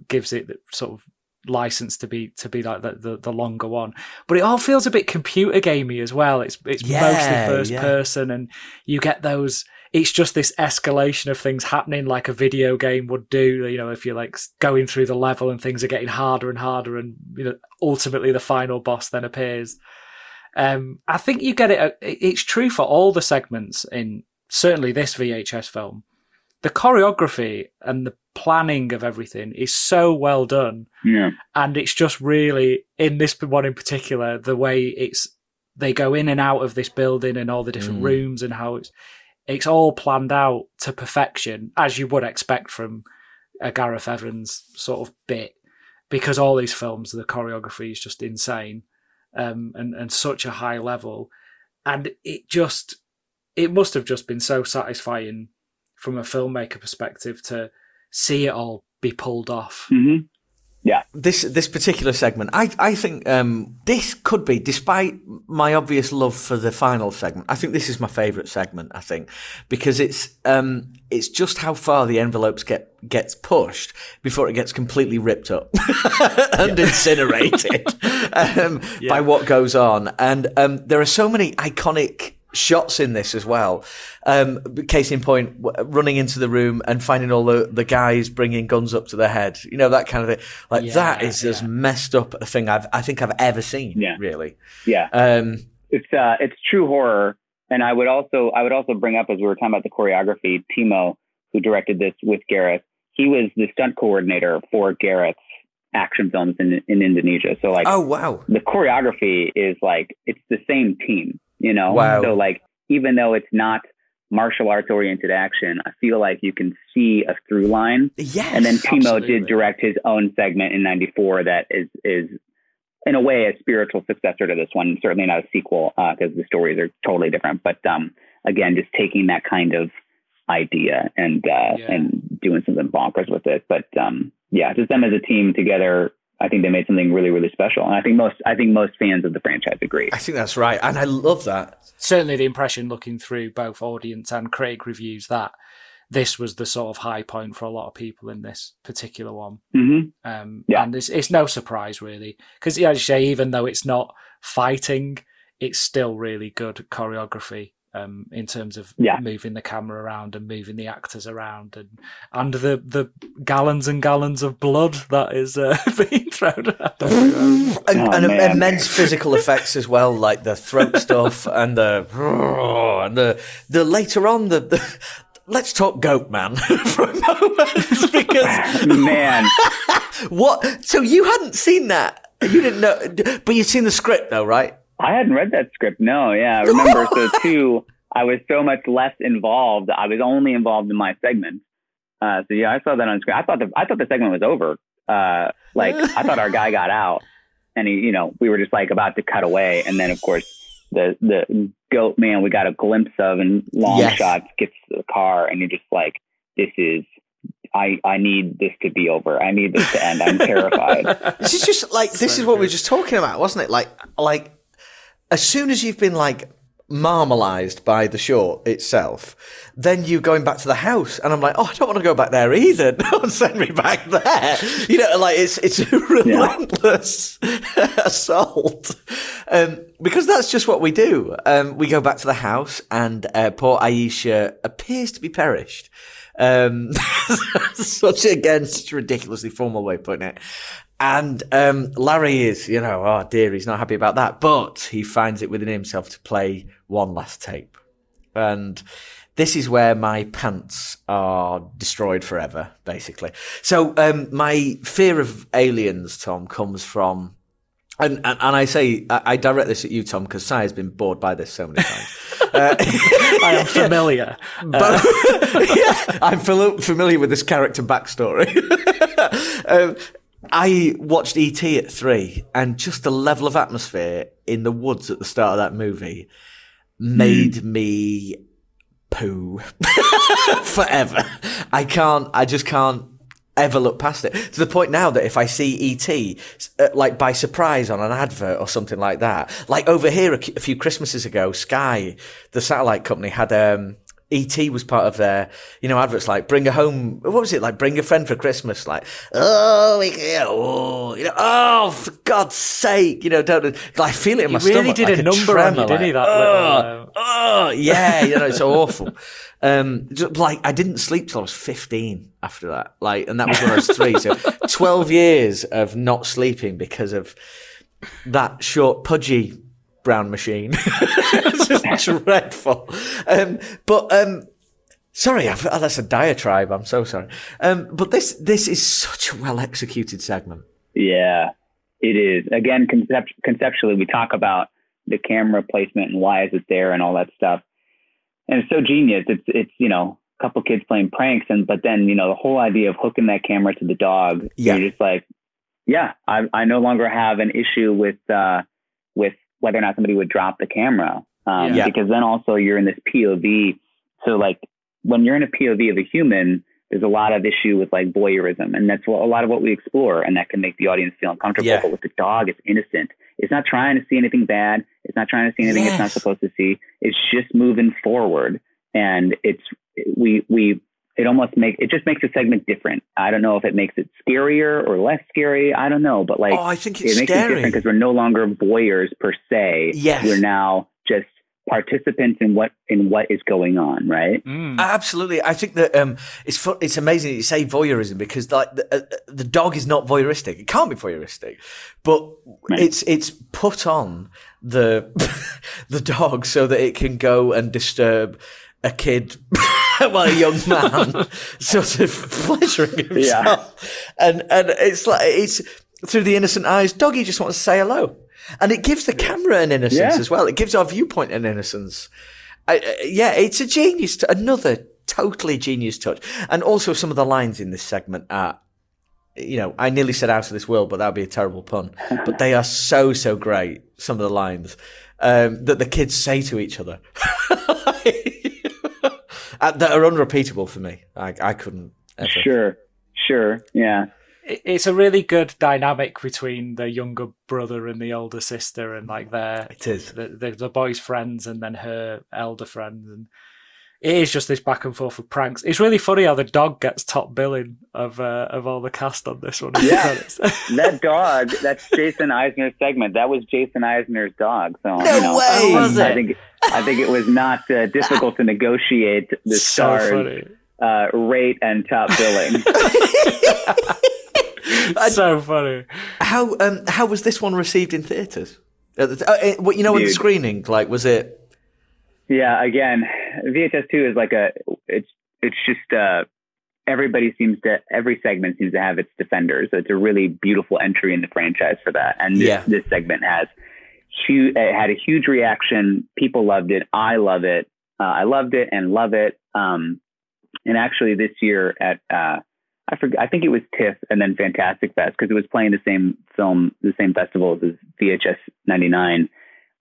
Speaker 2: gives it sort of license to be to be like the, the, the longer one. But it all feels a bit computer gamey as well. It's it's
Speaker 1: Yeah,
Speaker 2: mostly first
Speaker 1: yeah.
Speaker 2: person, and you get those. It's just this escalation of things happening like a video game would do. You know, if you're like going through the level and things are getting harder and harder, and you know, ultimately the final boss then appears. Um, I think you get it. uh, It's true for all the segments in certainly this VHS film. The choreography and the planning of everything is so well done,
Speaker 3: Yeah.
Speaker 2: and it's just really in this one in particular the way it's they go in and out of this building and all the different
Speaker 1: Mm.
Speaker 2: rooms and how it's it's all planned out to perfection as you would expect from a Gareth Evans sort of bit because all these films the choreography is just insane um, and and such a high level. And it just it must have just been so satisfying from a filmmaker perspective to see it all be pulled off
Speaker 3: hmm
Speaker 1: this this particular segment, I I think um, this could be, despite my obvious love for the final segment, I think this is my favourite segment. I think because it's um, it's just how far the envelopes get gets pushed before it gets completely ripped up and incinerated um, by what goes on, and um, there are so many iconic shots in this as well. Um, case in point, running into the room and finding all the, the guys bringing guns up to their head, you know, that kind of thing. Like
Speaker 2: Yeah,
Speaker 1: that is as messed up a thing I've, I think I've ever seen.
Speaker 3: Yeah.
Speaker 1: Really.
Speaker 3: Yeah.
Speaker 1: Um,
Speaker 3: It's uh, it's true horror. And I would also I would also bring up as we were talking about the choreography, Timo, who directed this with Gareth, he was the stunt coordinator for Gareth's action films in in Indonesia. So like
Speaker 1: oh wow.
Speaker 3: the choreography is like it's the same team, you know.
Speaker 1: Wow.
Speaker 3: So like even though it's not martial arts oriented action, I feel like you can see a through line.
Speaker 1: Yes.
Speaker 3: And then Timo
Speaker 2: absolutely.
Speaker 3: did direct his own segment in '94 that is is in a way a spiritual successor to this one. Certainly not a sequel because the stories are totally different. But um, again, just taking that kind of idea and uh,
Speaker 2: Yeah.
Speaker 3: and doing something bonkers with it. But um, yeah, just them as a team together I think they made something really, really special. And I think most, I think most fans of the franchise agree.
Speaker 1: I think that's right, and I love that.
Speaker 2: Certainly, the impression looking through both audience and critic reviews that this was the sort of high point for a lot of people in this particular one.
Speaker 3: hmm
Speaker 2: Um,
Speaker 3: Yeah.
Speaker 2: And it's, it's no surprise, really. Because, yeah, as you say, even though it's not fighting, it's still really good choreography um, in terms of
Speaker 3: Yeah.
Speaker 2: moving the camera around and moving the actors around and and the, the gallons and gallons of blood that is uh, being thrown at everywhere.
Speaker 1: And,
Speaker 3: Oh,
Speaker 1: and immense physical effects as well, like the throat stuff and the and the the later on the. the Let's talk Goat Man for a moment because
Speaker 3: Man,
Speaker 1: what? So you hadn't seen that, you didn't know, but you'd seen the script though, right?
Speaker 3: I hadn't read that script. No, yeah. I Remember, so too, I was so much less involved. I was only involved in my segment. Uh, so yeah, I saw that on screen. I thought the I thought the segment was over. Uh, like I thought our guy got out, and he, you know, we were just like about to cut away, and then of course the the goat man we got a glimpse of in long
Speaker 1: Yes.
Speaker 3: shots gets to the car, and you're just like, this is. I, I need this to be over. I need this to end. I'm terrified.
Speaker 1: This is just like this is what we were just talking about, wasn't it? Like like as soon as you've been like marmalized by the short itself, then you going back to the house, and I'm like, oh, I don't want to go back there either. Don't send me back there. You know, like it's it's a relentless assault. Um, because that's just what we do. Um, we go back to the house, and uh, poor Aisha appears to be perished. Um, such again, such ridiculously formal way of putting it. And um, Larry is, you know, oh dear, he's not happy about that, but he finds it within himself to play one last tape. And this is where my pants are destroyed forever, basically. So um, my fear of aliens, Tom, comes from. And, and, and I say, I, I direct this at you, Tom, because Si has been bored by this so many times.
Speaker 2: I am familiar.
Speaker 1: But yeah, I'm familiar with this character backstory. um, I watched ET at three, and just the level of atmosphere in the woods at the start of that movie made me poo forever. I can't. I just can't ever look past it to the point now that if I see ET uh, like by surprise on an advert or something like that, like over here a, a few Christmases ago, Sky, the satellite company, had um. ET was part of their, you know, adverts like bring a home. What was it like? Bring a friend for Christmas. Like, oh, we oh, you know, oh, for God's sake, you know, don't. I feel it in my
Speaker 2: really
Speaker 1: stomach.
Speaker 2: did
Speaker 1: like
Speaker 2: a number on you,
Speaker 1: tremor,
Speaker 2: didn't he, that
Speaker 1: oh,
Speaker 2: uh,
Speaker 1: oh, yeah, you know, it's awful. Um, just, like I didn't sleep till I was 15 after that. Like, and that was when I was three. So 12 years of not sleeping because of that short pudgy brown machine. it's just dreadful. Um, but, um, sorry, I've, oh, that's a diatribe. I'm so sorry. Um, but this, this is such a well executed segment.
Speaker 3: Yeah, it is. Again, concept- conceptually, we talk about the camera placement and why is it there and all that stuff. And it's so genius. It's it's you know a couple kids playing pranks and but then you know the whole idea of hooking that camera to the dog.
Speaker 1: Yeah.
Speaker 3: You're just like, yeah, I I no longer have an issue with uh with whether or not somebody would drop the camera. Um,
Speaker 1: Yeah.
Speaker 3: Because then also you're in this POV. So like when you're in a POV of a human, there's a lot of issue with like voyeurism, and that's what, a lot of what we explore, and that can make the audience feel uncomfortable.
Speaker 1: Yeah.
Speaker 3: But with the dog, it's innocent. It's not trying to see anything bad. It's not trying to see anything it's not supposed to see. It's just moving forward, and it's we we it almost makes it just makes the segment different. I don't know if it makes it scarier or less scary. I don't know, but like
Speaker 1: oh, I think it's
Speaker 3: it makes it
Speaker 1: scary.
Speaker 3: different because we're no longer voyeurs per se.
Speaker 1: Yes.
Speaker 3: we're now just participants in what in what is going on. Right.
Speaker 2: Mm.
Speaker 1: Absolutely, I think that um, it's fu- it's amazing that you say voyeurism because like the, uh, the dog is not voyeuristic. It can't be voyeuristic, but
Speaker 3: Right.
Speaker 1: it's it's put on the the dog so that it can go and disturb a kid, well, a young man, sort of pleasuring himself, and and it's like it's through the innocent eyes. Doggy just wants to say hello, and it gives the camera an innocence
Speaker 3: Yeah.
Speaker 1: as well. It gives our viewpoint an innocence. I, uh, yeah, it's a genius, t- another totally genius touch. And also some of the lines in this segment are, you know, I nearly said out of this world, but that would be a terrible pun. but they are so, so great, some of the lines, um, that the kids say to each other. Uh, that are unrepeatable for me. I, I couldn't ever.
Speaker 3: Sure. Sure. Yeah.
Speaker 2: it's a really good dynamic between the younger brother and the older sister, and like their
Speaker 1: It is.
Speaker 2: the, the the boy's friends and then her elder friends, and it is just this back and forth of pranks. It's really funny how the dog gets top billing of uh, of all the cast on this one.
Speaker 3: Yeah. that dog, that's Jason Eisener's segment. That was Jason Eisener's dog. So
Speaker 1: No
Speaker 3: you know,
Speaker 1: way!
Speaker 3: um,
Speaker 1: Was
Speaker 3: I
Speaker 1: it?
Speaker 3: think I think it was not uh, difficult to negotiate the
Speaker 2: so
Speaker 3: stars
Speaker 2: funny.
Speaker 3: uh, rate and top billing.
Speaker 2: so funny.
Speaker 1: How um how was this one received in theaters? At uh, what you know, in the screening, like was it?
Speaker 3: Yeah, again, VHS two is like a it's it's just uh everybody seems to every segment seems to have its defenders. So it's a really beautiful entry in the franchise for that. And this,
Speaker 1: Yeah.
Speaker 3: this segment has huge it had a huge reaction. People loved it. I love it. Uh, I loved it and love it. Um and actually this year at uh I forget I think it was TIFF and then Fantastic Fest because it was playing the same film the same festivals as VHS 99.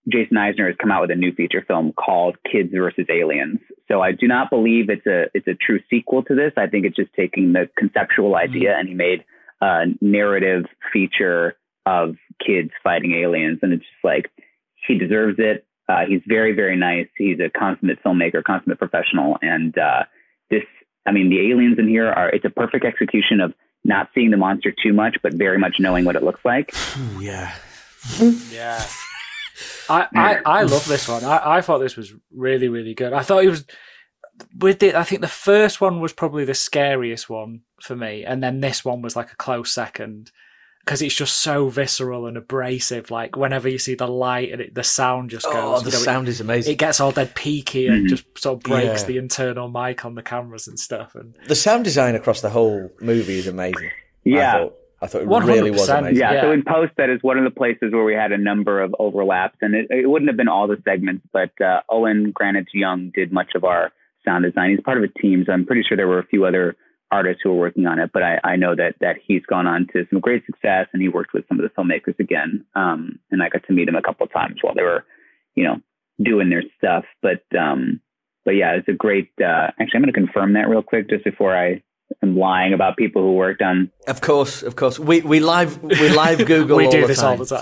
Speaker 3: Jason Eisener has come out with a new feature film called Kids versus Aliens. So I do not believe it's a it's a true sequel to this. I think it's just taking the conceptual idea and he made a narrative feature of kids fighting aliens, and it's just like he deserves it. Uh, he's very very nice. He's a consummate filmmaker, consummate professional, and uh, this I mean the aliens in here are it's a perfect execution of not seeing the monster too much, but very much knowing what it looks like.
Speaker 1: Ooh, yeah.
Speaker 2: Yeah. I, I, I love this one. I, I thought this was really, really good. I thought it was with it. I think the first one was probably the scariest one for me, and then this one was like a close second because it's just so visceral and abrasive. Like whenever you see the light and it, the sound just goes.
Speaker 1: Oh, the
Speaker 2: you know,
Speaker 1: sound is amazing.
Speaker 2: It gets all dead peaky and
Speaker 3: Mhm.
Speaker 2: just sort of breaks
Speaker 1: Yeah.
Speaker 2: the internal mic on the cameras and stuff. And
Speaker 1: the sound design across the whole movie is amazing.
Speaker 3: Yeah.
Speaker 1: I thought, it
Speaker 2: 100%.
Speaker 1: really was amazing.
Speaker 3: Yeah,
Speaker 2: Yeah.
Speaker 3: so in post, that is one of the places where we had a number of overlaps, and it, it wouldn't have been all the segments, but uh, Owen Granich-Young did much of our sound design. He's part of a team, so I'm pretty sure there were a few other artists who were working on it, but I, I know that that he's gone on to some great success, and he worked with some of the filmmakers again, um, and I got to meet him a couple of times while they were, you know, doing their stuff. But um, but yeah, it's a great. Uh, actually, I'm going to confirm that real quick just before I am lying about people who worked on
Speaker 1: Of course, of course. We we live we live Google.
Speaker 2: We
Speaker 1: all
Speaker 2: do
Speaker 1: the
Speaker 2: this all
Speaker 1: time,
Speaker 2: the
Speaker 1: so-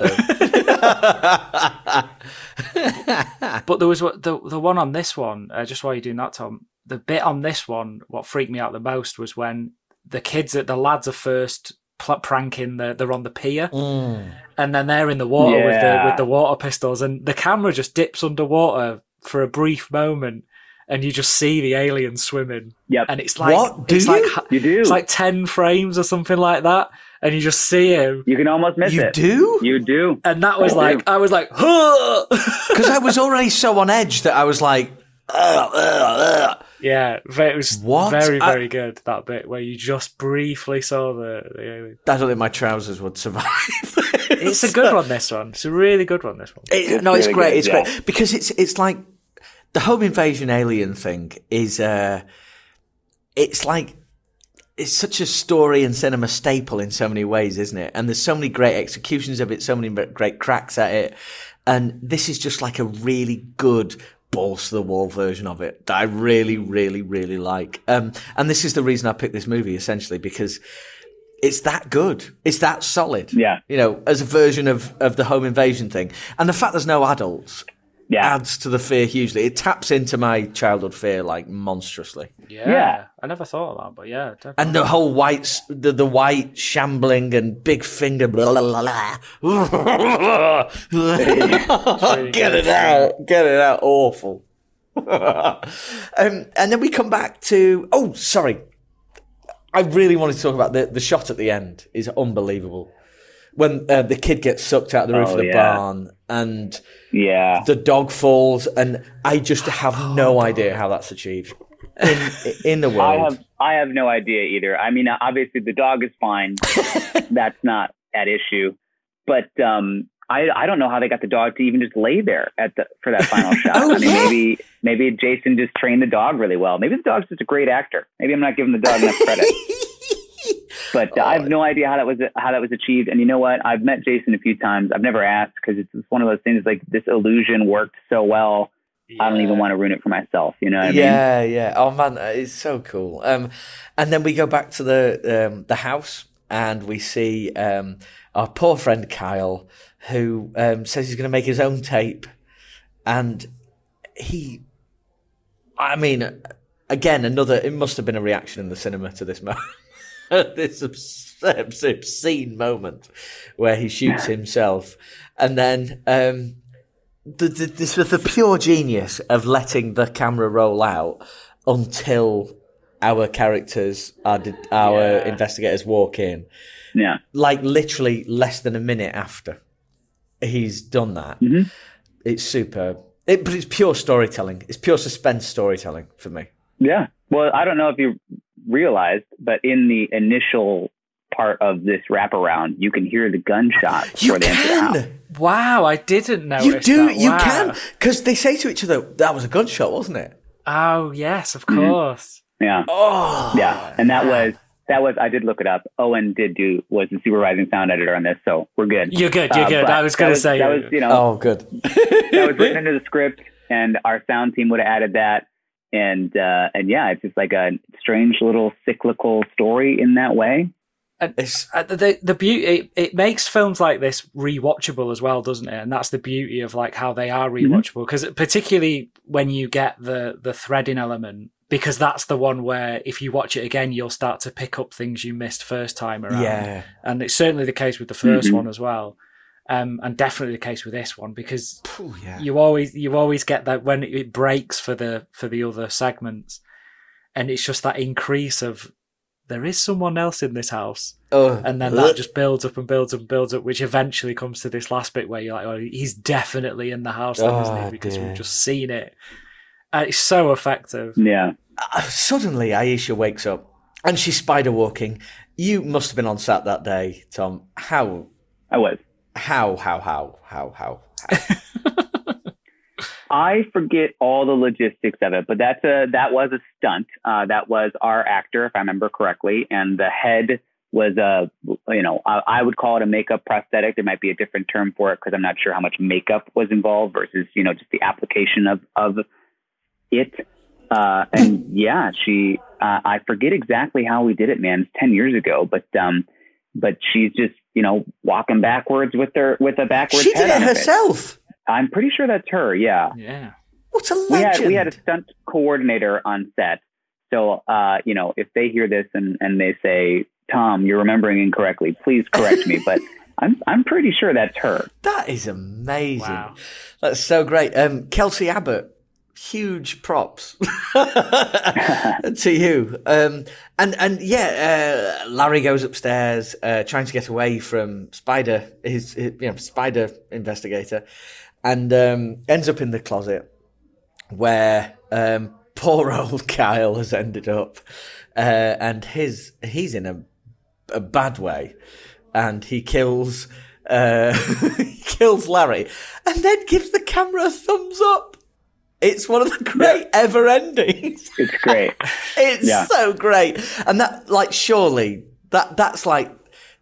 Speaker 2: But there was the the one on this one. Uh, just while you're doing that, Tom, the bit on this one, what freaked me out the most was when the kids, the lads, are first pl- pranking. The, they're on the pier,
Speaker 1: Mm.
Speaker 2: and then they're in the water with the with the water pistols, and the camera just dips underwater for a brief moment, and you just see the alien swimming,
Speaker 3: Yep.
Speaker 2: and it's like
Speaker 1: What? Do
Speaker 2: it's
Speaker 1: you?
Speaker 2: like
Speaker 3: You do.
Speaker 2: it's like ten frames or something like that, and you just see him.
Speaker 3: you can almost miss
Speaker 1: You
Speaker 3: it.
Speaker 1: You do?
Speaker 3: You do.
Speaker 2: And that was
Speaker 3: I
Speaker 2: like,
Speaker 3: do.
Speaker 2: I was like, huh!
Speaker 1: Because I was already so on edge that I was like, ugh, ugh, ugh.
Speaker 2: Yeah, it was
Speaker 1: What?
Speaker 2: very,
Speaker 1: I-
Speaker 2: very good that bit where you just briefly saw the, the alien.
Speaker 1: I don't think my trousers would survive.
Speaker 2: It's a good one. This one, it's a really good one. This one.
Speaker 1: It- no, it's
Speaker 3: really
Speaker 1: great.
Speaker 3: good,
Speaker 1: it's
Speaker 3: yeah.
Speaker 1: great because it's it's like the home invasion alien thing is. uh It's like it's such a story and cinema staple in so many ways, isn't it? And there's so many great executions of it, so many great cracks at it, and this is just like a really good balls to the wall version of it that I really, really, really like. Um, and this is the reason I picked this movie essentially because it's that good. It's that solid.
Speaker 3: Yeah.
Speaker 1: You know, as a version of, of the home invasion thing. And the fact there's no adults
Speaker 3: Yeah.
Speaker 1: adds to the fear hugely. It taps into my childhood fear like monstrously.
Speaker 2: Yeah,
Speaker 3: Yeah.
Speaker 2: I never thought of that, but yeah, definitely.
Speaker 1: And the whole white, the, the white shambling and big finger, blah, blah, blah, blah. get it out, get it out, awful. um, and then we come back to, oh, sorry. I really wanted to talk about the, the shot at the end is unbelievable. When uh, the kid gets sucked out the roof
Speaker 3: Oh,
Speaker 1: of the
Speaker 3: yeah.
Speaker 1: barn and
Speaker 3: Yeah.
Speaker 1: the dog falls, and I just have no idea how that's achieved in in the world.
Speaker 3: I have I have no idea either. I mean, obviously the dog is fine. That's not at issue. But um, I I don't know how they got the dog to even just lay there at the for that final shot.
Speaker 1: Oh,
Speaker 3: I mean,
Speaker 1: yeah.
Speaker 3: maybe maybe Jason just trained the dog really well. Maybe the dog's just a great actor. Maybe I'm not giving the dog enough credit. But uh, I have no idea how that was how that was achieved. And you know what? I've met Jason a few times. I've never asked because it's one of those things. Like this illusion worked so well. I don't even want to ruin it for myself. You know what I mean?
Speaker 1: yeah, yeah. Oh man, it's so cool. Um, and then we go back to the um, the house and we see um, our poor friend Kyle, who um, says he's going to make his own tape, and he, I mean, again, another. It must have been a reaction in the cinema to this moment, this obs- obscene moment where he shoots himself, and then. Um, the, the, this was the pure genius of letting the camera roll out until our characters, our our
Speaker 3: Yeah.
Speaker 1: investigators walk in.
Speaker 3: Yeah.
Speaker 1: Like literally less than a minute after he's done that.
Speaker 3: Mhm.
Speaker 1: It's superb. It, but it's pure storytelling. It's pure suspense storytelling for me.
Speaker 3: Yeah. Well, I don't know if you realized, but in the initial part of this wraparound, you can hear the gunshot
Speaker 1: You
Speaker 3: before they enter the house.
Speaker 1: can.
Speaker 2: Wow, I didn't know.
Speaker 1: You do.
Speaker 2: that.
Speaker 1: You
Speaker 2: Wow.
Speaker 1: can. Because they say to each other, "That was a gunshot, wasn't it?"
Speaker 2: Oh yes, of
Speaker 3: Mm-hmm.
Speaker 2: course.
Speaker 3: Yeah.
Speaker 1: Oh,
Speaker 3: Yeah. And that was that was I did look it up. Owen did do was the supervising sound editor on this, so we're good.
Speaker 2: You're good. You're
Speaker 3: Uh,
Speaker 2: good. I was going to say
Speaker 3: that was you know
Speaker 1: Oh, good.
Speaker 3: that was written into the script, and our sound team would have added that. And uh, and yeah, it's just like a strange little cyclical story in that way.
Speaker 1: And It's
Speaker 2: Uh, the the beauty it, it makes films like this rewatchable as well, doesn't it? And that's the beauty of like how they are
Speaker 1: Mm-hmm.
Speaker 2: rewatchable because particularly when you get the the threading element because that's the one where if you watch it again you'll start to pick up things you missed first time around.
Speaker 1: yeah.
Speaker 2: And it's certainly the case with the 1st
Speaker 3: Mhm.
Speaker 2: one as well. Um, and definitely the case with this one because
Speaker 1: Phew, yeah.
Speaker 2: you always you always get that when it breaks for the for the other segments and it's just that increase of there is someone else in this house
Speaker 1: Oh,
Speaker 2: and then that just builds up and builds up and builds up which eventually comes to this last bit where you're like oh he's definitely in the house then, isn't
Speaker 1: Oh,
Speaker 2: he because
Speaker 1: dear.
Speaker 2: we've just seen it and it's so effective
Speaker 3: Yeah.
Speaker 1: Uh, suddenly Aisha wakes up and she's spider walking. You must have been on set that day, Tom. How,
Speaker 3: I was.
Speaker 1: How, how, how, how, how? how?
Speaker 3: I forget all the logistics of it, but that's a that was a stunt. Uh, that was our actor, if I remember correctly, and the head was a you know I, I would call it a makeup prosthetic. There might be a different term for it because I'm not sure how much makeup was involved versus you know just the application of of it. Uh, and yeah, she uh, I forget exactly how we did it, man. It's ten years ago, but um, but she's just you know walking backwards with her with a backwards.
Speaker 1: She
Speaker 3: head
Speaker 1: did it
Speaker 3: on her face.
Speaker 1: herself.
Speaker 3: I'm pretty sure that's her. Yeah
Speaker 2: yeah
Speaker 1: What a
Speaker 3: we had
Speaker 1: legend.
Speaker 3: we had a stunt coordinator on set. So uh, you know, if they hear this and, and they say, Tom, you're remembering incorrectly, please correct me. But I'm I'm pretty sure that's her.
Speaker 1: that is amazing.
Speaker 2: Wow.
Speaker 1: That's so great. Um, Kelsey Abbott, huge props to you. Um, and and yeah, uh, Larry goes upstairs uh, trying to get away from Spider, his, his you know Spider investigator, and um, ends up in the closet where um, poor old Kyle has ended up, uh, and his he's in a a bad way, and he kills uh, kills Larry, and then gives the camera a thumbs up. It's one of the great ever endings.
Speaker 3: It's great.
Speaker 1: It's
Speaker 3: Yeah.
Speaker 1: so great, and that like surely that that's like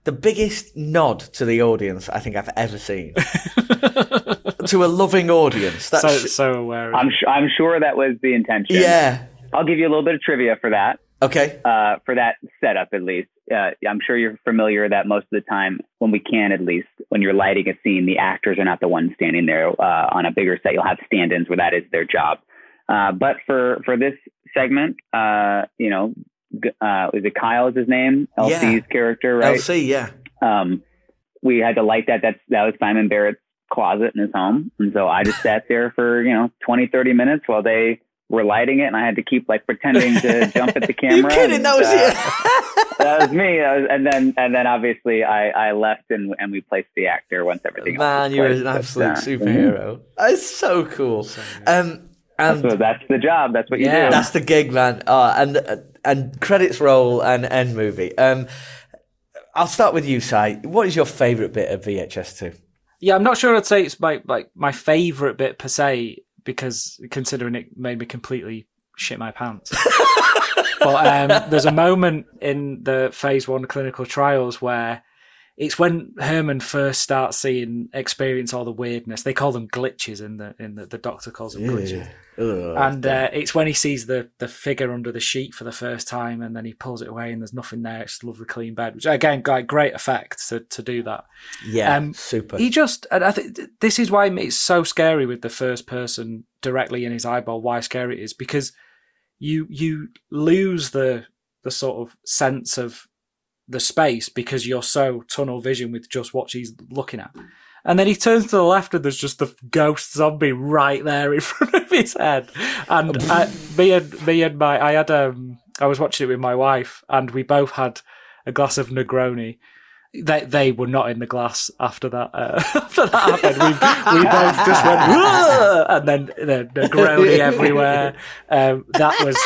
Speaker 1: the biggest nod to the audience I think I've ever seen to a loving audience. That's
Speaker 2: so so aware
Speaker 3: I'm
Speaker 2: it.
Speaker 3: su- I'm sure that was the intention.
Speaker 1: yeah.
Speaker 3: I'll give you a little bit of trivia for that.
Speaker 1: Okay.
Speaker 3: Uh, for that setup, at least. Uh, I'm sure you're familiar that most of the time, when we can, at least, when you're lighting a scene, the actors are not the ones standing there. Uh, on a bigger set, you'll have stand-ins where that is their job. Uh, but for for this segment, uh, you know, uh, is it Kyle? Is his name?
Speaker 1: Yeah.
Speaker 3: LC's character, right?
Speaker 1: LC, yeah.
Speaker 3: um, we had to light that. That's that was Simon Barrett's closet in his home, and so I just sat there for you know 20, 30 minutes while they were lighting it, and I had to keep like pretending to jump at the camera.
Speaker 1: you kidding?
Speaker 3: and,
Speaker 1: That was
Speaker 3: uh,
Speaker 1: you.
Speaker 3: that was me. That was- and then and then obviously I, I left and and we placed the actor once everything. else
Speaker 1: Man,
Speaker 3: was
Speaker 1: you're
Speaker 3: placed.
Speaker 1: an
Speaker 3: But,
Speaker 1: absolute
Speaker 3: uh,
Speaker 1: superhero. That's so cool. Um, and
Speaker 3: So that's the job. That's what you
Speaker 2: Yeah.
Speaker 3: do.
Speaker 1: that's the gig, man. Oh, and and credits roll and end movie. Um, I'll start with you, Si. What is your favourite bit of VHS two?
Speaker 2: Yeah, I'm not sure I'd say it's my like my favorite bit per se because considering it made me completely shit my pants. but um, there's a moment in the phase one clinical trials where it's when Herman first starts seeing experience all the weirdness. They call them glitches in the in the, the doctor calls them glitches.
Speaker 1: Ugh.
Speaker 2: And uh, it's when he sees the the figure under the sheet for the first time, and then he pulls it away, and there's nothing there. It's a lovely clean bed, which again, like great effect to to do that.
Speaker 1: yeah,
Speaker 2: um,
Speaker 1: super.
Speaker 2: He just, and I think this is why it's so scary with the first person directly in his eyeball. Why scary it is because you you lose the the sort of sense of the space because you're so tunnel vision with just what she's looking at. And then he turns to the left, and there's just the ghost zombie right there in front of his head. And I, me and me and my, I had um, I was watching it with my wife, and we both had a glass of Negroni. They they were not in the glass after that. Uh, after that happened, we, we both just went, "Whoa!" and then the Negroni everywhere. Um, that was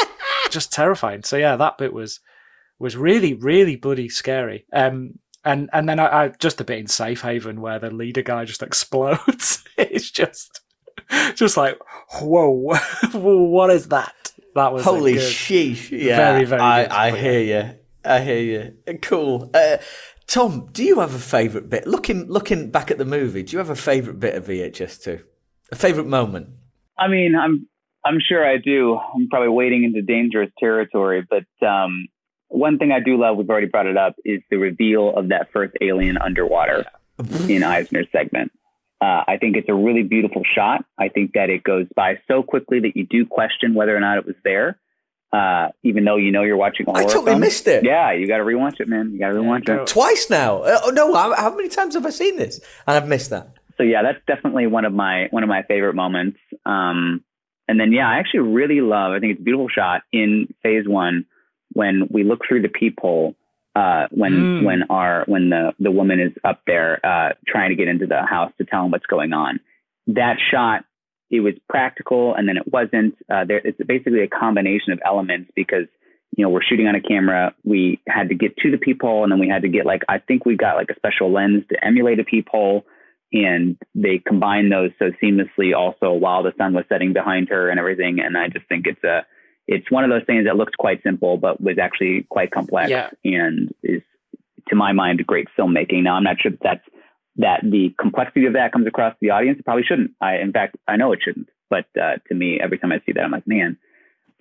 Speaker 2: just terrifying. So yeah, that bit was was really really bloody scary. Um, and and then I, I just a bit in Safe Haven where the leader guy just explodes. it's just just like whoa, what is that? That was
Speaker 1: Holy
Speaker 2: good-
Speaker 1: sheesh! Yeah,
Speaker 2: Very, very
Speaker 1: I,
Speaker 2: good,
Speaker 1: I hear you. I hear you. Cool. Uh, Tom, do you have a favourite bit? Looking looking back at the movie, do you have a favourite bit of VHS two? A favourite moment?
Speaker 3: I mean, I'm I'm sure I do. I'm probably wading into dangerous territory, but um, one thing I do love, we've already brought it up, is the reveal of that first alien underwater in Eisener's segment. Uh, I think it's a really beautiful shot. I think that it goes by so quickly that you do question whether or not it was there, uh, even though you know you're watching a
Speaker 1: I
Speaker 3: horror
Speaker 1: totally
Speaker 3: film.
Speaker 1: missed it.
Speaker 3: Yeah, you got to rewatch it, man. You got to rewatch it.
Speaker 1: Twice now. Uh, oh no! How, how many times have I seen this? And I've missed that.
Speaker 3: so yeah, that's definitely one of my one of my favorite moments. Um, and then yeah, I actually really love. I think it's a beautiful shot in Phase One when we look through the peephole. Uh, when
Speaker 2: Mm.
Speaker 3: when our when the the woman is up there uh, trying to get into the house to tell him what's going on. That shot, it was practical, and then it wasn't. Uh, there, it's basically a combination of elements because you know we're shooting on a camera. We had to get to the peephole, and then we had to get like I think we got like a special lens to emulate a peephole and they combine those so seamlessly also while the sun was setting behind her and everything and i just think it's a it's one of those things that looked quite simple but was actually quite complex
Speaker 2: Yeah.
Speaker 3: and is to my mind great filmmaking. Now i'm not sure that that's that the complexity of that comes across to the audience. It probably shouldn't. I in fact i know it shouldn't. But uh, to me every time i see that i'm like man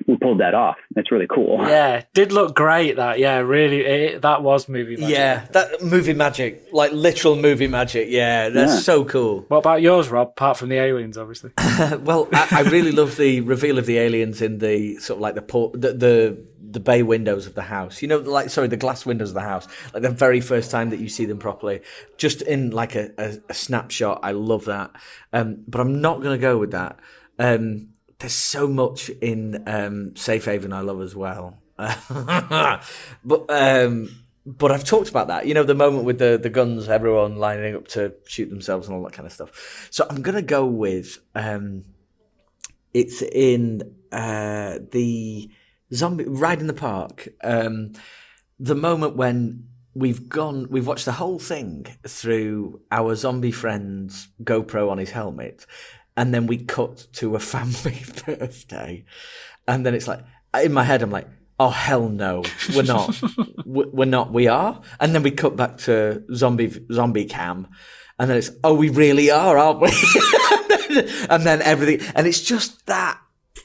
Speaker 3: we pulled that off that's really cool
Speaker 2: Yeah, did look great. That yeah, really, it, that was movie. Magic.
Speaker 1: Yeah, that movie magic, like literal movie magic. Yeah, that's
Speaker 3: Yeah.
Speaker 1: so cool.
Speaker 2: What about yours, Rob? Apart from the aliens, obviously.
Speaker 1: well, I, I really love the reveal of the aliens in the sort of like the port, the, the the bay windows of the house. You know, like sorry, the glass windows of the house. Like the very first time that you see them properly, just in like a, a, a snapshot. I love that. Um, but I'm not going to go with that. Um, there's so much in um, Safe Haven I love as well. but um, but I've talked about that. You know, the moment with the the guns, everyone lining up to shoot themselves and all that kind of stuff. So I'm gonna go with um, it's in uh, the zombie ride in the park. Um, the moment when we've gone, we've watched the whole thing through our zombie friend's GoPro on his helmet, and then we cut to a family birthday, and then it's like in my head, I'm like. Oh hell no, we're not. We- we're not. We are, and then we cut back to zombie zombie cam, and then it's oh we really are, aren't we? and then everything, and it's just that.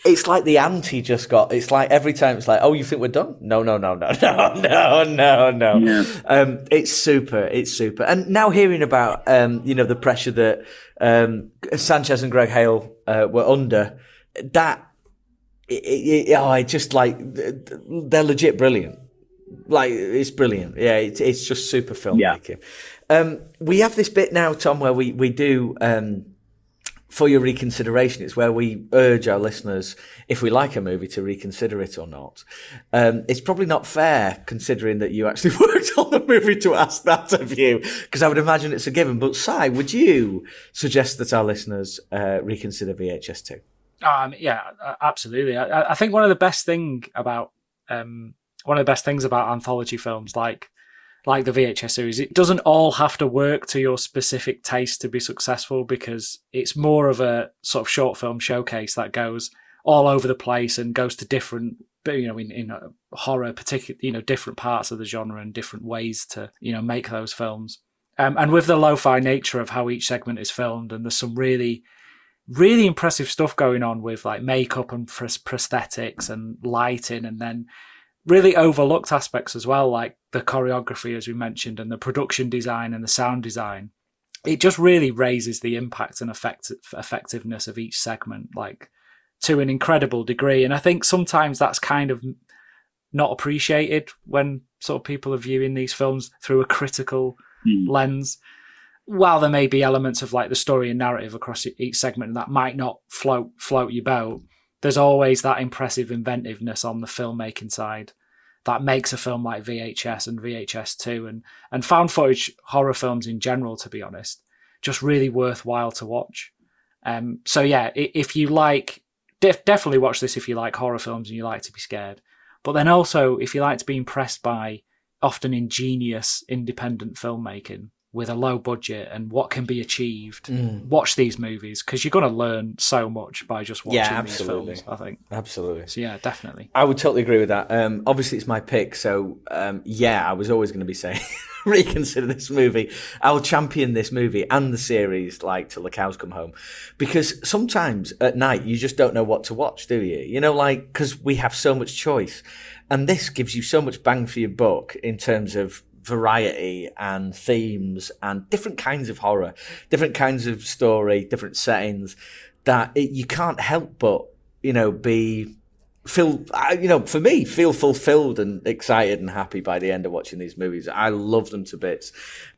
Speaker 1: It's like the ante just got. It's like every time it's like, oh, you think we're done? No, no, no, no, no, no, no, no.
Speaker 3: Yeah.
Speaker 1: Um, it's super. It's super. And now hearing about, um, you know, the pressure that um, Sanchez and Gregg Hale uh, were under, that it, it, it, oh, I just like they're legit brilliant. Like it's brilliant. Yeah, it's it's just super filmmaking. Um, we have this bit now, Tom, where we we do um, for your reconsideration. It's where we urge our listeners, if we like a movie, to reconsider it or not. Um, it's probably not fair, considering that you actually worked on the movie, to ask that of you, because I would imagine it's a given. But Si, would you suggest that our listeners uh, reconsider VHS two?
Speaker 2: Um, yeah, absolutely. I, I think one of the best thing about um, one of the best things about anthology films, like like the VHS series, it doesn't all have to work to your specific taste to be successful because it's more of a sort of short film showcase that goes all over the place and goes to different, you know, in, in horror, particular, you know, different parts of the genre and different ways to, you know, make those films. Um, and with the lo-fi nature of how each segment is filmed, and there's some really, really impressive stuff going on with like makeup and pros- prosthetics and lighting, and then really overlooked aspects as well, like the choreography, as we mentioned, and the production design and the sound design. It just really raises the impact and effect- effectiveness of each segment, like to an incredible degree. And I think sometimes that's kind of not appreciated when sort of people are viewing these films through a critical
Speaker 3: Mm.
Speaker 2: lens. While there may be elements of like the story and narrative across each segment that might not float float your boat, there's always that impressive inventiveness on the filmmaking side that makes a film like VHS and VHS two and and found footage horror films in general, to be honest, just really worthwhile to watch. Um, so yeah, if you like, def- definitely watch this if you like horror films and you like to be scared. But then also, if you like to be impressed by often ingenious independent filmmaking with a low budget and what can be achieved,
Speaker 1: Mm.
Speaker 2: watch these movies because you're going to learn so much by just watching
Speaker 1: Yeah,
Speaker 2: these films. I think.
Speaker 1: Absolutely.
Speaker 2: So yeah, definitely.
Speaker 1: I would totally agree with that. Um, obviously, it's my pick, so um, yeah, I was always going to be saying reconsider this movie. I'll champion this movie and the series like till the cows come home, because sometimes at night you just don't know what to watch, do you? You know, like because we have so much choice, and this gives you so much bang for your buck in terms of variety and themes and different kinds of horror, different kinds of story, different settings that it, you can't help but you know be feel you know for me feel fulfilled and excited and happy by the end of watching these movies. I love them to bits.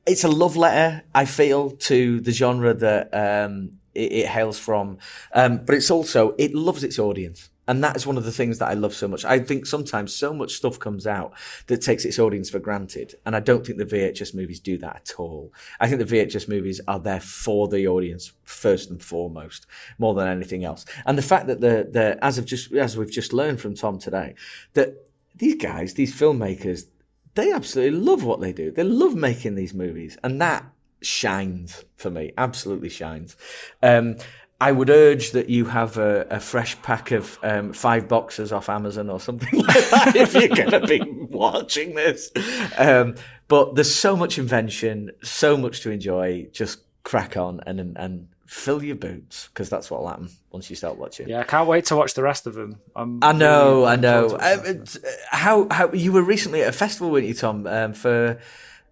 Speaker 1: It's a love letter i feel to the genre that um it, it hails from. Um but it's also it loves its audience and that is one of the things that I love so much. I think sometimes so much stuff comes out that takes its audience for granted. And I don't think the VHS movies do that at all. I think the VHS movies are there for the audience first and foremost, more than anything else. And the fact that the, the, as of just, as we've just learned from Tom today, that these guys, these filmmakers, they absolutely love what they do. They love making these movies. And that shines for me, absolutely shines. Um, I would urge that you have a, a fresh pack of um, five boxes off Amazon or something like that if you're going to be watching this. Um, but there's so much invention, so much to enjoy. Just crack on and and, and fill your boots because that's what'll happen once you start watching.
Speaker 2: Yeah, I can't wait to watch the rest of them. I'm
Speaker 1: I know,
Speaker 2: really
Speaker 1: I know.
Speaker 2: forward to it.
Speaker 1: Um, uh, how how you were recently at a festival, weren't you, Tom, um, for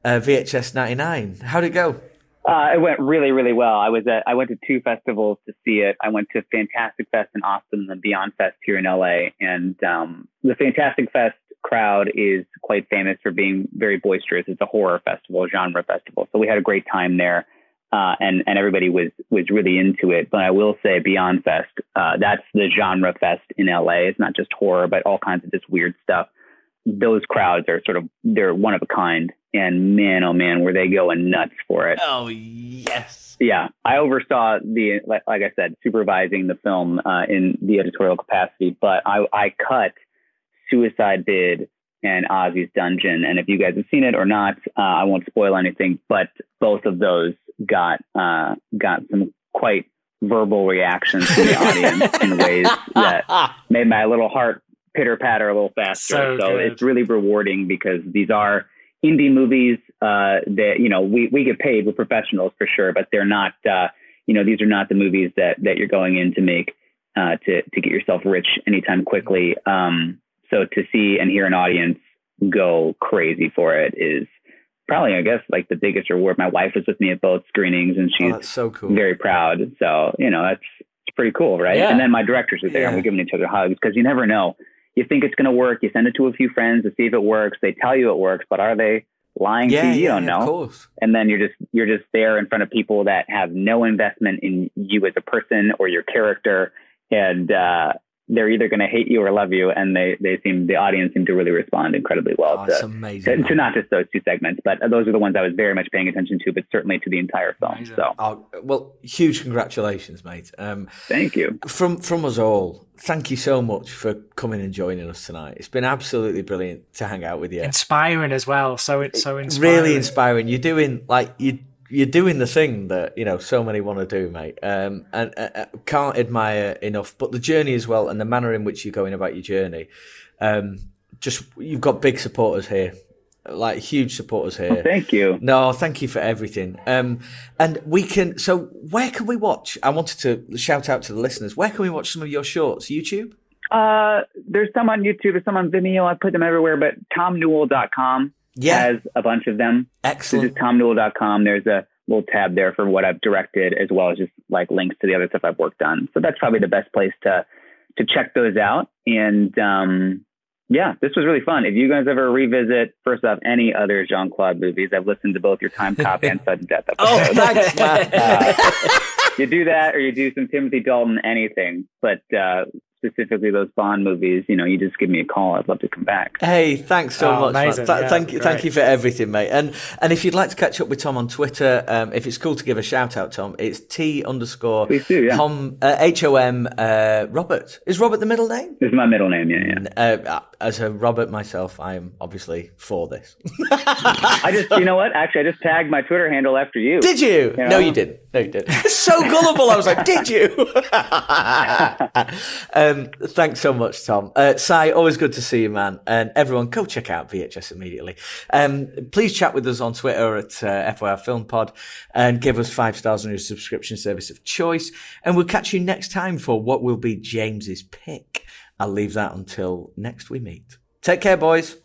Speaker 1: uh, VHS '99? How'd it go?
Speaker 3: Uh, it went really, really well. I was at, I went to two festivals to see it. I went to Fantastic Fest in Austin and then Beyond Fest here in LA. And um, the Fantastic Fest crowd is quite famous for being very boisterous. It's a horror festival, genre festival. So we had a great time there. Uh, and and everybody was was really into it. But I will say, Beyond Fest, uh, that's the genre fest in LA. It's not just horror, but all kinds of just weird stuff. Those crowds are sort of they're one of a kind. And man, oh man, were they going nuts for it?
Speaker 1: Oh yes.
Speaker 3: Yeah, I oversaw the like, like I said, supervising the film uh, in the editorial capacity, but I, I cut Suicide Bid and Ozzy's Dungeon. And if you guys have seen it or not, uh, I won't spoil anything. But both of those got uh, got some quite verbal reactions from the audience in ways that made my little heart pitter patter a little faster.
Speaker 2: So
Speaker 3: So, it's really rewarding because these are indie movies uh, that you know we we get paid. We're professionals for sure, but they're not. Uh, you know, these are not the movies that that you're going in to make uh, to to get yourself rich anytime quickly. Um, so to see and hear an audience go crazy for it is probably, I guess, like the biggest reward. My wife was with me at both screenings, and
Speaker 1: Oh,
Speaker 3: she's
Speaker 1: that's so cool.
Speaker 3: very proud. So, you know, that's it's pretty cool, right?
Speaker 2: Yeah.
Speaker 3: And then my directors are there and we're giving each other hugs because you never know. You think it's going to work. You send it to a few friends to see if it works. They tell you it works, but are they lying
Speaker 1: yeah,
Speaker 3: to you? You don't
Speaker 1: of
Speaker 3: know.
Speaker 1: course.
Speaker 3: And then you're just you're just there in front of people that have no investment in you as a person or your character, and uh, they're either going to hate you or love you. And they they seem the audience seem to really respond incredibly well
Speaker 1: Oh,
Speaker 3: to,
Speaker 1: it's
Speaker 3: to,
Speaker 1: amazing.
Speaker 3: to not just those two segments, but those are the ones I was very much paying attention to, but certainly to the entire film.
Speaker 2: Amazing.
Speaker 3: So
Speaker 1: Oh, well, huge congratulations, mate. Um,
Speaker 3: thank you.
Speaker 1: from from us all, thank you so much for coming and joining us tonight. It's been absolutely brilliant to hang out with you.
Speaker 2: Inspiring as well. So it's so inspiring.
Speaker 1: Really inspiring. You're doing like you you're doing the thing that you know so many want to do, mate. Um, and uh, uh, can't admire enough. But the journey as well, and the manner in which you're going about your journey. Um, just you've got big supporters here like huge supporters here.
Speaker 3: Thank you.
Speaker 1: No, thank you for everything. Um, and we can. So, where can we watch? I wanted to shout out to the listeners. Where can we watch some of your shorts? YouTube.
Speaker 3: Uh, there's some on YouTube, there's some on Vimeo. I put them everywhere, but TomNewell.com
Speaker 1: Yeah.
Speaker 3: has a bunch of them.
Speaker 1: Excellent.
Speaker 3: just TomNewell.com. There's a little tab there for what I've directed, as well as just like links to the other stuff I've worked on. So that's probably the best place to to check those out. And um, yeah, this was really fun. If you guys ever revisit, first off, any other Jean Claude movies, I've listened to both your Timecop and Sudden Death
Speaker 1: Oh, thanks.
Speaker 3: Uh, you do that, or you do some Timothy Dalton, anything. But uh, specifically those Bond movies, you know, you just give me a call. I'd love to come back.
Speaker 1: Hey, thanks so
Speaker 2: Oh,
Speaker 1: much.
Speaker 2: amazing.
Speaker 1: Th-
Speaker 2: Yeah,
Speaker 1: thank you, thank you for everything, mate. And and if you'd like to catch up with Tom on Twitter, um, if it's cool to give a shout out, Tom, it's T underscore
Speaker 3: Please do, yeah.
Speaker 1: Tom uh, H O M uh, Robert. Is Robert the middle name?
Speaker 3: This is my middle name. Yeah, yeah.
Speaker 1: Uh, as a Robert myself, I am obviously for this.
Speaker 3: I just, you know what? Actually, I just tagged my Twitter handle after you.
Speaker 1: Did you?
Speaker 3: You
Speaker 1: No, you didn't. No, you didn't. so gullible. I was like, did you? um, thanks so much, Tom. Uh, Si, always good to see you, man. And everyone, go check out VHS immediately. Um, please chat with us on Twitter at uh, FYR Film Pod and give us five stars on your subscription service of choice. And we'll catch you next time for what will be James's pick. I'll leave that until next we meet. Take care, boys.